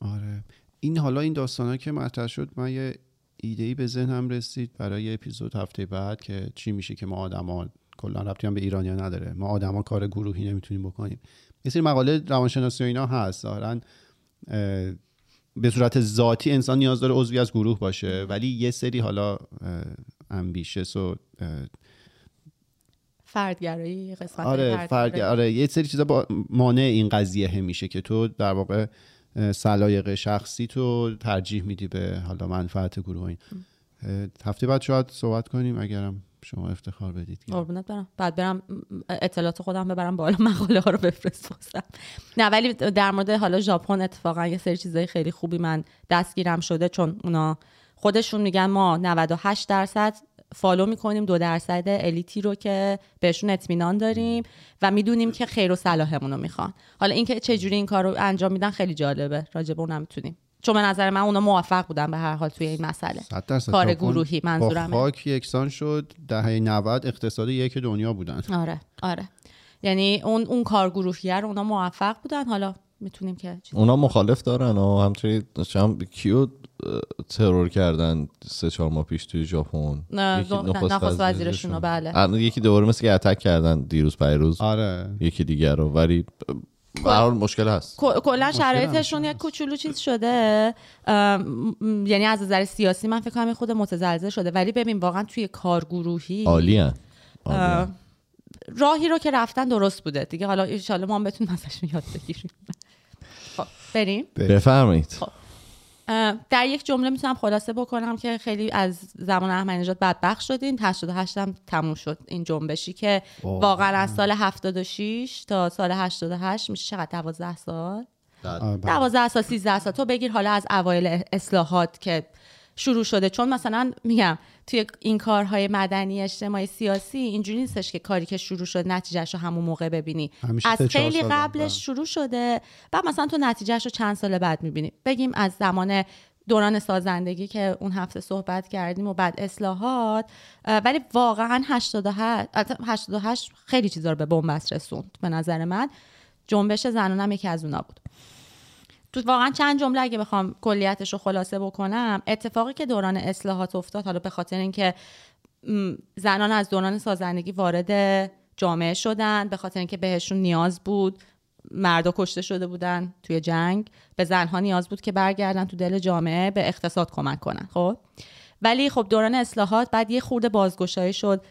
Speaker 3: آره. این حالا این داستانا که مطرح شد من یه ایده ای به ذهنم رسید برای اپیزود هفته بعد که چی میشه که ما آدما کلا ربطی هم به ایرانیا نداره. ما آدما کار گروهی نمی‌تونیم بکنیم. یه سری مقاله روانشناسی و اینا هست. ظاهرا به صورت ذاتی انسان نیاز داره عضوی از گروه باشه ولی یه سری حالا امبیشس و
Speaker 2: فردگرایی قسمت
Speaker 3: آره فرد آره یه سری چیزا با مانع این قضیه میشه که تو در واقع سلایق شخصی تو ترجیح میدی به حالا منفعت گروه این. هفته بعد شاید صحبت کنیم اگرم شما افتخار بدید
Speaker 2: قربونت برم. بعد برم اطلاعات خودم ببرم بالا مقاله ها رو بفرست نه ولی در مورد حالا ژاپن اتفاقا یه سری چیزای خیلی خوبی من دستگیرم شده چون اونا خودشون میگن ما 98 درصد فالو می‌کنیم دو درصد الیتی رو که بهشون اطمینان داریم و می‌دونیم که خیر و صلاحمون رو می‌خوان. حالا اینکه چجوری این کار رو انجام میدن خیلی جالبه. راجب اونم می‌تونیم چون به نظر من اونا موفق بودن به هر حال توی این مسئله. کار گروهی منظورم
Speaker 3: با خاک یکسان شد دهه 90 اقتصاد یک دنیا بودن.
Speaker 2: آره آره. یعنی اون اون کار گروهی رو اونا موفق بودن. حالا می‌تونیم که
Speaker 1: اونا مخالف دارن و همطوری چم کیو ترور کردن سه چهار ماه پیش توی ژاپن.
Speaker 2: نخست وزیرشون بله.
Speaker 1: یکی دوباره مثل که اتک کردن دیروز پیروز.
Speaker 3: آره.
Speaker 1: یکی دیگر رو. ولی برحال مشکل هست.
Speaker 2: کلا شرایطشون یک کوچولو چیز شده. یعنی از نظر سیاسی من فکر کنم خود متزلزل شده. ولی ببین واقعا توی کارگروهی
Speaker 1: عالی
Speaker 2: راهی رو که رفتن درست بوده. دیگه حالا ان ما هم بتونیم ازش یاد بگیریم. خب بریم؟
Speaker 1: بفرمایید. خب.
Speaker 2: در یک جمله می‌تونم خلاصه بکنم که خیلی از زمان احمدی نژاد بدبخت شدین. 88 هم تموم شد این جنبشی که واقعا. از سال 76 تا سال 88 میشه چقدر 12 سال؟ 12 سال 13 سال. تو بگیر حالا از اوایل اصلاحات که شروع شده. چون مثلا میگم توی این کارهای مدنی اجتماعی سیاسی اینجوری نیستش که کاری که شروع شد نتیجهش رو همون موقع ببینی. از خیلی قبلش شروع شده بعد مثلا تو نتیجهش رو چند سال بعد می‌بینی. بگیم از زمان دوران سازندگی که اون هفته صحبت کردیم و بعد اصلاحات ولی واقعا 88 88 خیلی چیزا رو به بنبست رسوند به نظر من. جنبش زنانم یکی از اونا بود. تو واقعا چند جمله اگه بخوام کلیتش رو خلاصه بکنم اتفاقی که دوران اصلاحات افتاد حالا به خاطر اینکه زنان از دوران سازندگی وارد جامعه شدن به خاطر اینکه بهشون نیاز بود مردا کشته شده بودن توی جنگ به زنها نیاز بود که برگردن تو دل جامعه به اقتصاد کمک کنن خب؟ ولی خب دوران اصلاحات بعد یه خورده بازگشایی شد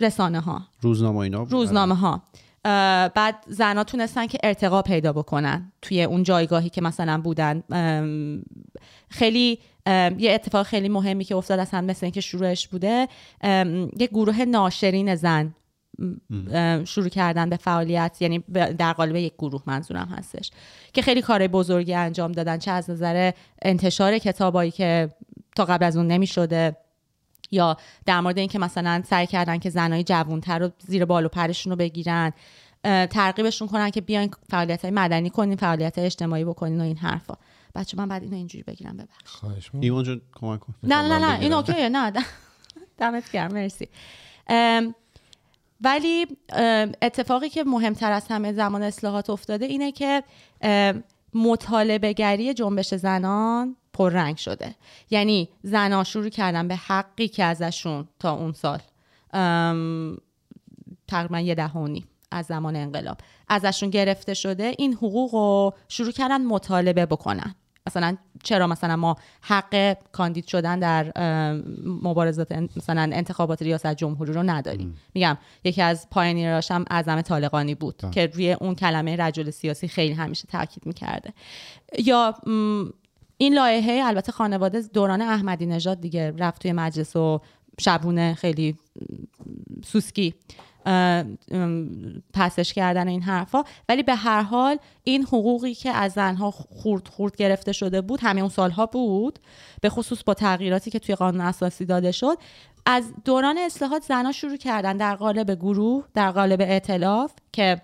Speaker 2: رسانه ها
Speaker 3: روزنامه اینا
Speaker 2: روزنامه ها بعد زنها تونستن که ارتقا پیدا بکنن توی اون جایگاهی که مثلا بودن. خیلی یه اتفاق خیلی مهمی که افتاد اصلا مثل اینکه شروعش بوده. یه گروه ناشرین زن شروع کردن به فعالیت یعنی در قالب یک گروه منظورم هستش که خیلی کار بزرگی انجام دادن چه از نظر انتشار کتابایی که تا قبل از اون نمی شده یا در مورد اینکه مثلا سعی کردن که زنای جوانتر رو زیر بال و پرشون رو بگیرن ترغیبشون کنن که بیاین فعالیت های مدنی کنین فعالیت های اجتماعی بکنین و این حرفا. بچه من بعد اینو اینجوری بگیرم ببخش.
Speaker 3: ایمان جون کمک کن.
Speaker 2: نه نه نه, این. اوکیه نه دمت گرم مرسی. ام، ولی ام، اتفاقی که مهمتر از همه زمان اصلاحات افتاده اینه که مطالبه گری جنبش زنان پررنگ شده. یعنی زنان شروع کردن به حقی که ازشون تا اون سال. تقریبا یه نیم از زمان انقلاب. ازشون گرفته شده این حقوق رو شروع کردن مطالبه بکنن. مثلا چرا مثلا ما حق کاندید شدن در مبارزات مثلا انتخابات ریاست جمهوری رو نداریم. میگم یکی از پایینیراش هم اعظم طالقانی بود که روی اون کلمه رجل سیاسی خیلی همیشه تاکید می‌کرده. یا این لایحه البته خانواده دوران احمدی نژاد دیگه رفت توی مجلس و شبونه خیلی سوسکی پسش کردن این حرفا. ولی به هر حال این حقوقی که از زنها خورد خورد گرفته شده بود همه اون سالها بود به خصوص با تغییراتی که توی قانون اساسی داده شد از دوران اصلاحات زنها شروع کردن در قالب گروه در قالب ائتلاف که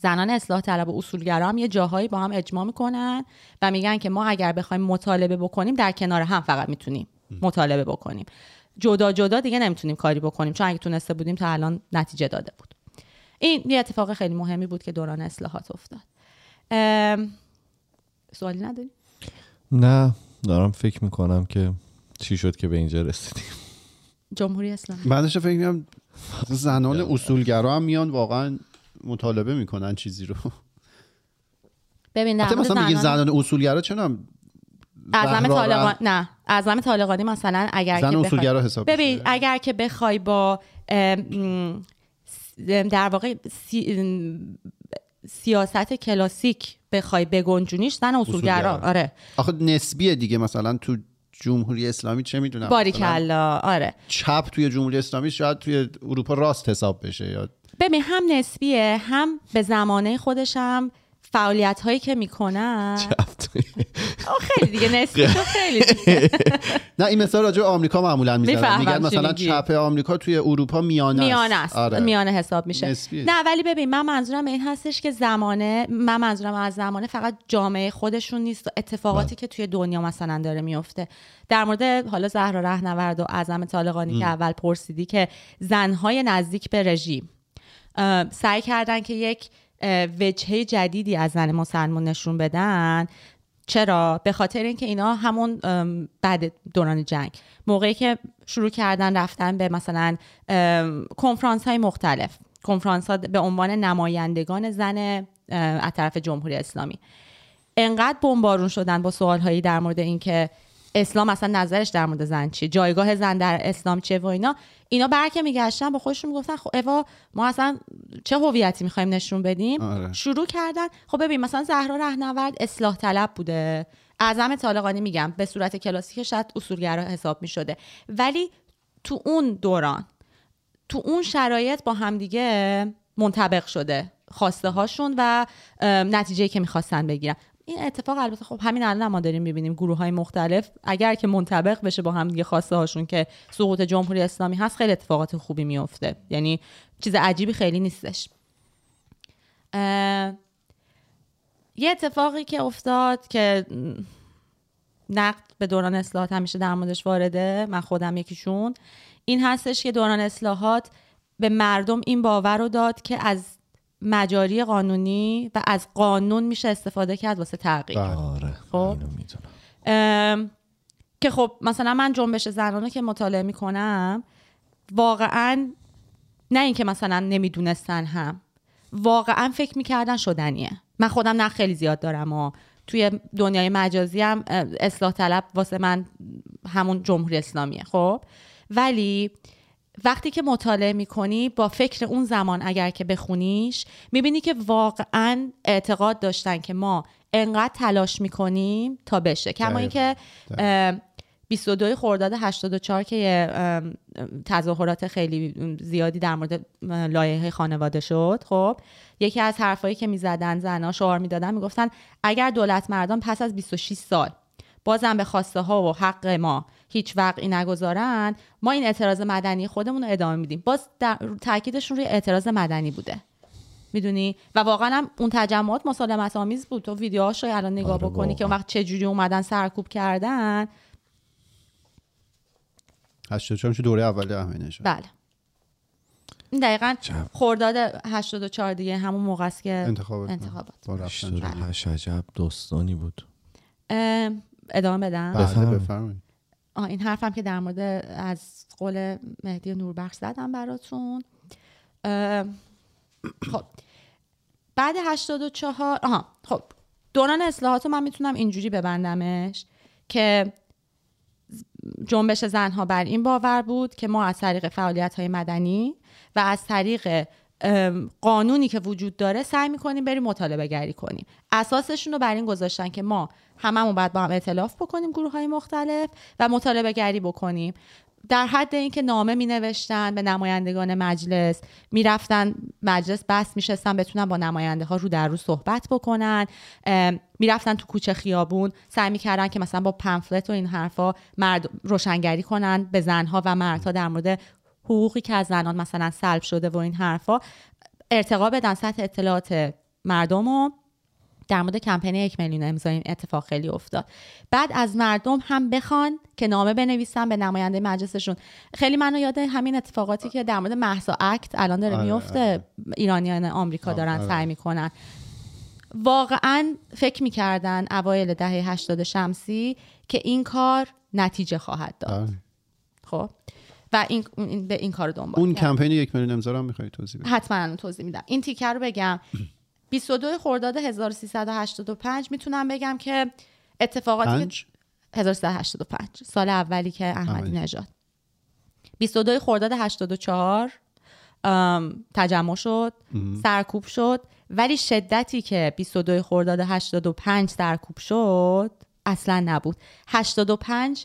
Speaker 2: زنان اصلاح طلب و اصولگرا هم یه جاهایی با هم اجماع می‌کنن و میگن که ما اگر بخوایم مطالبه بکنیم در کنار هم فقط می‌تونیم مطالبه بکنیم. جدا جدا دیگه نمی‌تونیم کاری بکنیم چون اگه تونسته بودیم تا الان نتیجه داده بود. این یه اتفاق خیلی مهمی بود که دوران اصلاحات افتاد. سوالی نداری؟
Speaker 1: نه دارم فکر می‌کنم که چی شد که به اینجا رسیدیم.
Speaker 2: جمهوری اسلامی.
Speaker 3: بعدش فکر می‌کنم زنان اصولگرا هم میان واقعا مطالبه می‌کنن چیزی رو
Speaker 2: ببین در
Speaker 3: مثلا میگه
Speaker 2: زنان
Speaker 3: زنان اصولگرا چرا
Speaker 2: اعظم طالقان نه اعظم طالقانی مثلا اگر
Speaker 3: زن
Speaker 2: که بخوای-
Speaker 3: حساب
Speaker 2: ببین. اگر که بخوای با در واقع سی- سیاست کلاسیک بخوای بگنجونیش زن اصولگرا
Speaker 3: اصولگرا.
Speaker 2: آره
Speaker 3: آخه نسبیه دیگه مثلا تو جمهوری اسلامی چه می‌دونم
Speaker 2: باریکلا آره
Speaker 3: چپ توی جمهوری اسلامی شاید توی اروپا راست حساب بشه یا
Speaker 2: ببین هم نسبیه هم به زمانه خودشم فعالیت هایی که می‌کنن. خیلی دیگه نسبی تو خیلی دیگه.
Speaker 3: نه این مثال راجع آمریکا معمولا می‌زنن. میگن مثلا. چپ آمریکا توی اروپا میانه
Speaker 2: میانه است.
Speaker 3: آره.
Speaker 2: میانه حساب میشه. نه ولی ببین من منظورم این هستش که زمانه من منظورم از زمانه فقط جامعه خودشون نیست. اتفاقاتی که توی دنیا مثلا داره میفته در مورد حالا زهرا رهنورد و اعظم طالقانی که اول پرسیدی که زنهای نزدیک به رژیم سعی کردن که یک وجهه جدیدی از زن مسلمان نشون بدن. چرا؟ به خاطر اینکه اینا همون بعد دوران جنگ موقعی که شروع کردن رفتن به مثلا کنفرانس های مختلف. کنفرانس ها به عنوان نمایندگان زن از طرف جمهوری اسلامی. انقدر بمبارون شدن با سوال هایی در مورد اینکه اسلام اصلا نظرش در مورد زن چیه جایگاه زن در اسلام چیه و اینا؟ اینا برکه میگشتن با خودشون می‌گفتن خب اوا ما اصلا چه هویتی می‌خوایم نشون بدیم؟
Speaker 3: آره.
Speaker 2: شروع کردن. خب ببین مثلا زهرا رهنورد اصلاح طلب بوده. اعظم طالقانی میگم به صورت کلاسیک شاید اصولگرا حساب می‌شده. ولی تو اون دوران تو اون شرایط با همدیگه منطبق شده. خواسته هاشون و نتیجه که می‌خواستن بگیرن. این اتفاق البته خب همین الان ما داریم می‌بینیم گروه های مختلف. اگر که منطبق بشه با هم دیگه خواسته هاشون که سقوط جمهوری اسلامی هست خیلی اتفاقات خوبی میفته یعنی چیز عجیبی خیلی نیستش. یه اتفاقی که افتاد که نقد به دوران اصلاحات همیشه در موردش وارده من خودم یکیشون این هستش که دوران اصلاحات به مردم این باور رو داد که از مجاری قانونی و از قانون میشه استفاده کرد واسه تغییر
Speaker 3: بله.
Speaker 1: آره
Speaker 2: خب. که خب مثلا من جنبش زنان رو که مطالعه می‌کنم واقعا نه اینکه مثلا نمی‌دونستن هم واقعا فکر می‌کردن شدنیه من خودم نه خیلی زیاد دارم و توی دنیای مجازی هم اصلاح طلب واسه من همون جمهوری اسلامیه خب ولی وقتی که مطالعه می‌کنی با فکر اون زمان اگر که بخونیش می‌بینی که واقعا اعتقاد داشتن که ما انقدر تلاش می‌کنیم تا بشه کما. اینکه اه، 22 خرداد 84 که تظاهرات خیلی زیادی در مورد لایحه خانواده شد خب یکی از حرفایی که می‌زدن زنا شعار می‌دادن می‌گفتن اگر دولت مردان پس از 26 سال بازم به خواسته ها و حق ما هیچ وقعی نگذارن ما این اعتراض مدنی خودمون رو ادامه میدیم. باز در تاکیدشون روی اعتراض مدنی بوده. می‌دونی؟ و واقعا هم اون تجمعات مسالمت آمیز بود. تو ویدیوهاش رو الان نگاه
Speaker 1: آره
Speaker 2: بکنی که اون. وقت چجوری اومدن سرکوب کردن.
Speaker 3: 84 میشه دوره اول احمدی نژاد
Speaker 2: بله. این دقیقا. خرداد 84 دیگه همون موقع است که
Speaker 3: انتخابات.
Speaker 2: انتخابات.
Speaker 3: با رفتن.
Speaker 1: 88 عجب داستانی بود.
Speaker 2: ام، ادامه بدم.
Speaker 3: بله
Speaker 1: بفرمایید.
Speaker 2: این حرفم که در مورد از قول مهدی نوربخش زدم براتون. خب بعد 84 آها خب دوران اصلاحات من می‌تونم اینجوری ببندمش که جنبش زنها بر این باور بود که ما از طریق فعالیت های مدنی و از طریق قانونی که وجود داره سعی می‌کنیم بریم مطالبه گری کنیم. اساسشون رو بر این گذاشتن که ما هممون باید با هم ائتلاف بکنیم گروه های مختلف و مطالبه گری بکنیم. در حد اینکه نامه می نوشتن به نمایندگان مجلس می‌رفتن مجلس بس میشستن بتونن با نماینده ها رو در رو صحبت بکنن. می‌رفتن تو کوچه خیابون سعی می‌کردن که مثلا با پمفلت و این حرفا مرد روشنگری کنن به زنها و مردها در مورد حقوقی که از زنان مثلا سلب شده و این حرفا ارتقا بدن سطح اطلاعات مردم و در مورد کمپین یک میلیون امضا این اتفاق خیلی افتاد بعد از مردم هم بخوان که نامه بنویسن به نماینده مجلسشون خیلی منو یاد همین اتفاقاتی که در مورد محسا اکت الان داره
Speaker 3: آره،
Speaker 2: میفته
Speaker 3: آره.
Speaker 2: ایرانیان آمریکا دارن
Speaker 3: آره.
Speaker 2: سعی می‌کنن واقعا فکر می‌کردن اوایل دهه 80 شمسی که این کار نتیجه خواهد داد. خب و این, این- به این کار دنبال
Speaker 3: اون. کمپین یک میلیون امضا رو هم می‌خوای توضیح بدی؟
Speaker 2: حتما الان توضیح میدم. این تیکر رو بگم. 22 خرداد 1385 می‌تونم بگم که اتفاقاتی که
Speaker 3: پنج؟
Speaker 2: 1385 سال اولی که احمدی. نژاد. 22 خرداد 84 ام، تجمع شد سرکوب شد. ولی شدتی که 22 خرداد 85 سرکوب شد اصلا نبود. 85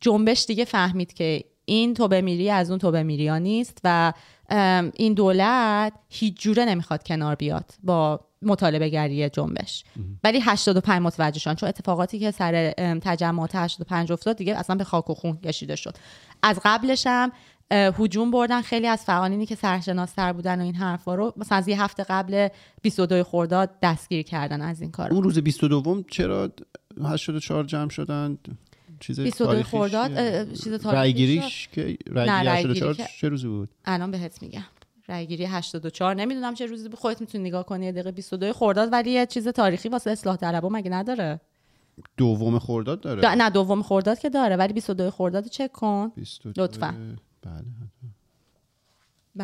Speaker 2: جنبش دیگه فهمید که این تو بمیری از اون تو بمیری ها نیست و این دولت هیچ جوره نمی‌خواد کنار بیاد با مطالبه گری جنبش. ولی 85 متوجه شدن چون اتفاقاتی که سر تجمعات 85 افتاد دیگه اصلا به خاک و خون کشیده شد. از قبلش هم هجوم بردن. خیلی از فعالینی که سرشناستر بودن و این حرفا رو مثلا از یه هفته قبل 22 خرداد دستگیر کردن از این کار
Speaker 3: اون روز 22 چرا 84 جمع شدن؟ چیز
Speaker 2: 22
Speaker 3: تاریخیش
Speaker 2: خرداد چیز تاریخی شد.
Speaker 3: رایگیریش که رایگیری
Speaker 2: رأیگیری
Speaker 3: 84
Speaker 2: که-
Speaker 3: چه روزی بود؟
Speaker 2: الان بهت میگم. رایگیری 84 نمی‌دونم چه روزی خودت می‌تونی نگاه کنی یه دقیقه. 22 خرداد ولی یه چیز تاریخی واسه اصلاح طلبا مگه نداره؟
Speaker 3: دوم خرداد داره؟
Speaker 2: دا- نه دوم خرداد که داره ولی 22 خرداد چک کن.
Speaker 3: 22
Speaker 2: لطفاً.
Speaker 3: بله.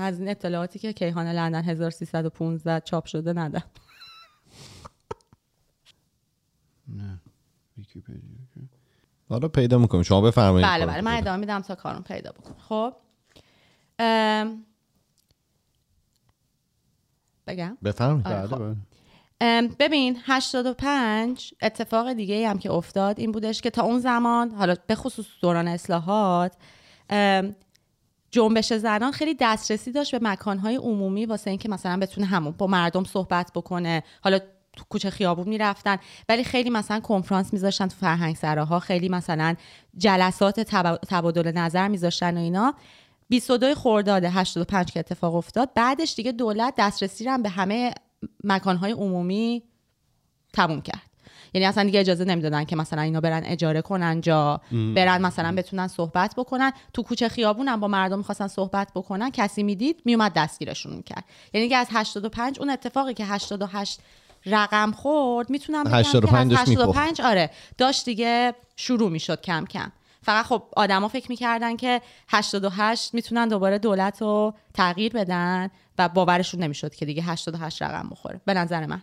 Speaker 2: از این اطلاعاتی که کیهان لندن 1315 چاپ شده ندم
Speaker 3: نه ویکی‌پدیا.
Speaker 1: حالا پیدا می‌کنیم. شما بفرمایید.
Speaker 2: بله بله. من ادامه میدم تا کارون پیدا بکن خب. بگم؟
Speaker 1: بفرمایید.
Speaker 2: آره،
Speaker 3: بله
Speaker 2: خب.
Speaker 3: بله.
Speaker 2: ببین 85 اتفاق دیگه هم که افتاد این بودش که تا اون زمان حالا به خصوص دوران اصلاحات جنبش زنان خیلی دسترسی داشت به مکانهای عمومی واسه اینکه مثلا بتونه همون با مردم صحبت بکنه. حالا تو کوچه خیابون می‌رفتن. ولی خیلی مثلا کنفرانس میذاشتن تو فرهنگ سراها خیلی مثلا جلسات تبا- تبادل نظر میذاشتن و اینا. 22 خرداد 85 که اتفاق افتاد. بعدش دیگه دولت دسترسی رو هم به همه مکانهای عمومی تموم کرد. یعنی اصلا دیگه اجازه نمی‌دادن که مثلا اینا برن اجاره کنن جا برن مثلا بتونن صحبت بکنن. تو کوچه خیابون هم با مردم می‌خواستن صحبت بکنن. کسی می‌دید میومد دستگیرشون می‌کرد یعنی که از 85 اون اتفاقی که 88 رقم خورد می‌تونم بگم
Speaker 1: 85
Speaker 2: که از
Speaker 1: داشت می‌پخت.
Speaker 2: 85 آره. داشت دیگه شروع می‌شد کم کم. فقط خب آدما فکر می‌کردن که 88 می‌تونن دوباره دولت رو تغییر بدن و باورشون نمی‌شد که دیگه 88 رقم بخوره. به نظر من.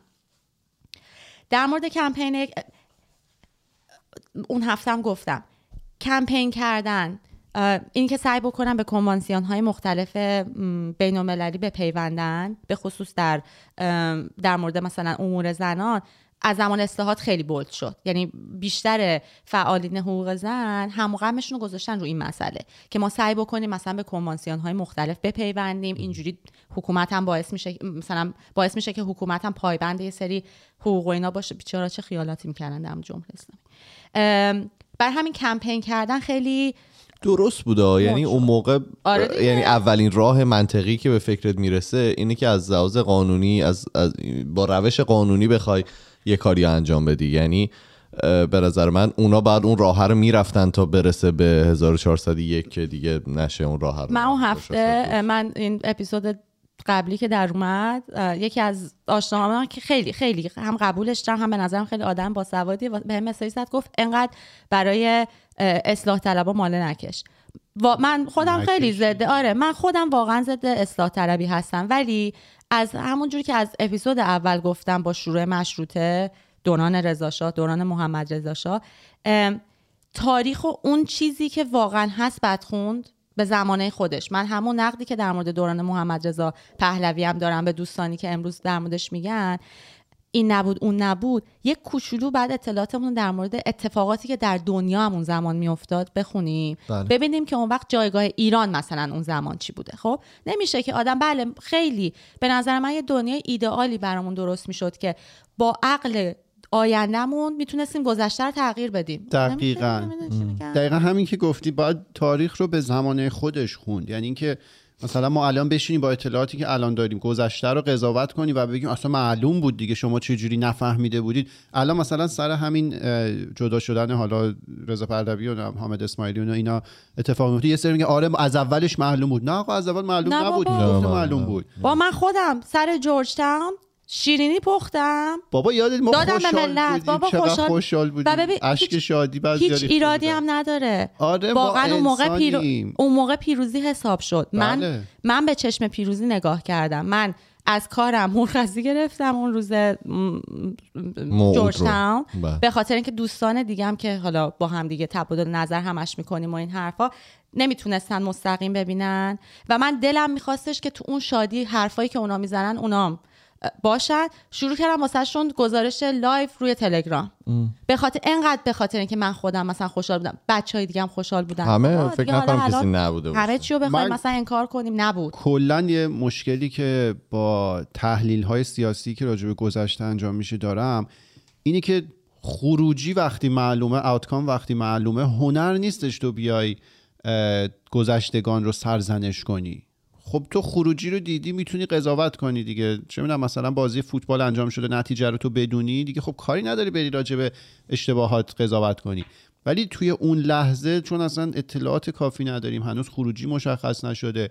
Speaker 2: در مورد کمپین اون هفته هم گفتم. کمپین کردن این که سعی بکنن به کنوانسیون های مختلف بین المللی بپیوندن به خصوص در در مورد مثلا امور زنان از زمان اصلاحات خیلی بولد شد. یعنی بیشتر فعالین حقوق زن هم رو گذاشتن رو این مسئله که ما سعی بکنیم مثلا به کنوانسیون های مختلف بپیوندیم. اینجوری حکومت هم باعث میشه مثلا باعث میشه که حکومت هم پایبند یه سری حقوق و اینا باشه. بیچاره چه خیالاتی می‌کردن در جمهوری اسلامی. بر همین کمپین کردن خیلی
Speaker 1: درست بوده یعنی اون موقع
Speaker 2: آره
Speaker 1: یعنی اولین راه منطقی که به فکرت می‌رسه اینه که از لحاظ قانونی از, از با روش قانونی بخوای یه کاری انجام بدی. یعنی به نظر من اونا بعد اون راه رو می‌رفتن تا برسه به 1401 که دیگه نشه اون راه
Speaker 2: من اون هفته من این اپیزود قبلی که در اومد یکی از آشناهام که خیلی خیلی هم قبولش دارم هم به نظرم خیلی آدم با سوادی به هم مسیج زد گفت انقدر برای اصلاح طلبا ماله نکش. و من خودم خیلی زده آره من خودم واقعا ضد اصلاح طلبی هستم. ولی از همون جوری که از اپیزود اول گفتم با شروع مشروطه دوران رضاشاه دوران محمد رضاشاه تاریخ و اون چیزی که واقعا هست بدخوند به زمانه خودش. من همون نقدی که در مورد دوران محمد رضا پهلوی هم دارم به دوستانی که امروز در موردش میگن این نبود اون نبود یک کوچولو بعد اطلاعاتمون در مورد اتفاقاتی که در دنیا همون زمان میافتاد بخونیم. بله. ببینیم که اون وقت جایگاه ایران مثلا اون زمان چی بوده. خب نمیشه که آدم بله خیلی به نظر من یه دنیای ایدئالی برامون درست می‌شد که با عقل آیندهمون می‌تونستیم گذشته رو تغییر بدیم.
Speaker 3: دقیقا. دقیقا همین که گفتی باید تاریخ رو به زمانه خودش خوند. یعنی اینکه مثلا ما الان بشینیم با اطلاعاتی که الان داریم گذشته رو قضاوت کنیم و بگیم اصلا معلوم بود دیگه شما چه جوری نفهمیده بودید. الان مثلا سر همین جدا شدن حالا رضا پهلوی و حامد اسماعیلی و اینا اتفاق میفته. یه سری میگه آره از اولش معلوم بود. نه از اول معلوم نبود. معلوم بود.
Speaker 2: با من خودم سر جورج تاون شیرینی پختم.
Speaker 3: بابا یادت ما
Speaker 2: دادم به ملت. بابا خوشحال,
Speaker 3: خوشحال بودیم. اشک شادی بعد
Speaker 2: هیچ ایرادی هم نداره.
Speaker 3: آره
Speaker 2: واقعا اون موقع پیرو... اون موقع پیروزی حساب شد. من بله. من به چشم پیروزی نگاه کردم. من از کارم مرخصی گرفتم اون روز جورج تاون بله. به خاطر اینکه دوستان دیگه که حالا با هم دیگه تبادل نظر همش می‌کنیم و این حرفا نمی‌تونستن مستقیم ببینن. و من دلم میخواستش که تو اون شادی حرفایی که اونا می‌زنن اونام. باشد شروع کردم واسهشون گزارش live روی تلگرام. به خاطر انقدر به خاطر اینکه من خودم مثلا خوشحال بودم بچه های دیگه هم خوشحال بودن.
Speaker 1: همه فکر نکنم کسی نبوده
Speaker 2: همه چیو بخوایم مثلا انکار کنیم نبود.
Speaker 3: کلا یه مشکلی که با تحلیل های سیاسی که راجع به گذشته انجام میشه دارم اینه که خروجی وقتی معلومه outcome وقتی معلومه هنر نیستش تو بیای گذشتگان رو سرزنش کنی. خب تو خروجی رو دیدی می‌تونی قضاوت کنی دیگه. چه می‌دونم مثلا بازی فوتبال انجام شده نتیجه رو تو بدونی دیگه خب کاری نداری بری راجع به اشتباهات قضاوت کنی. ولی توی اون لحظه چون اصلا اطلاعات کافی نداریم هنوز خروجی مشخص نشده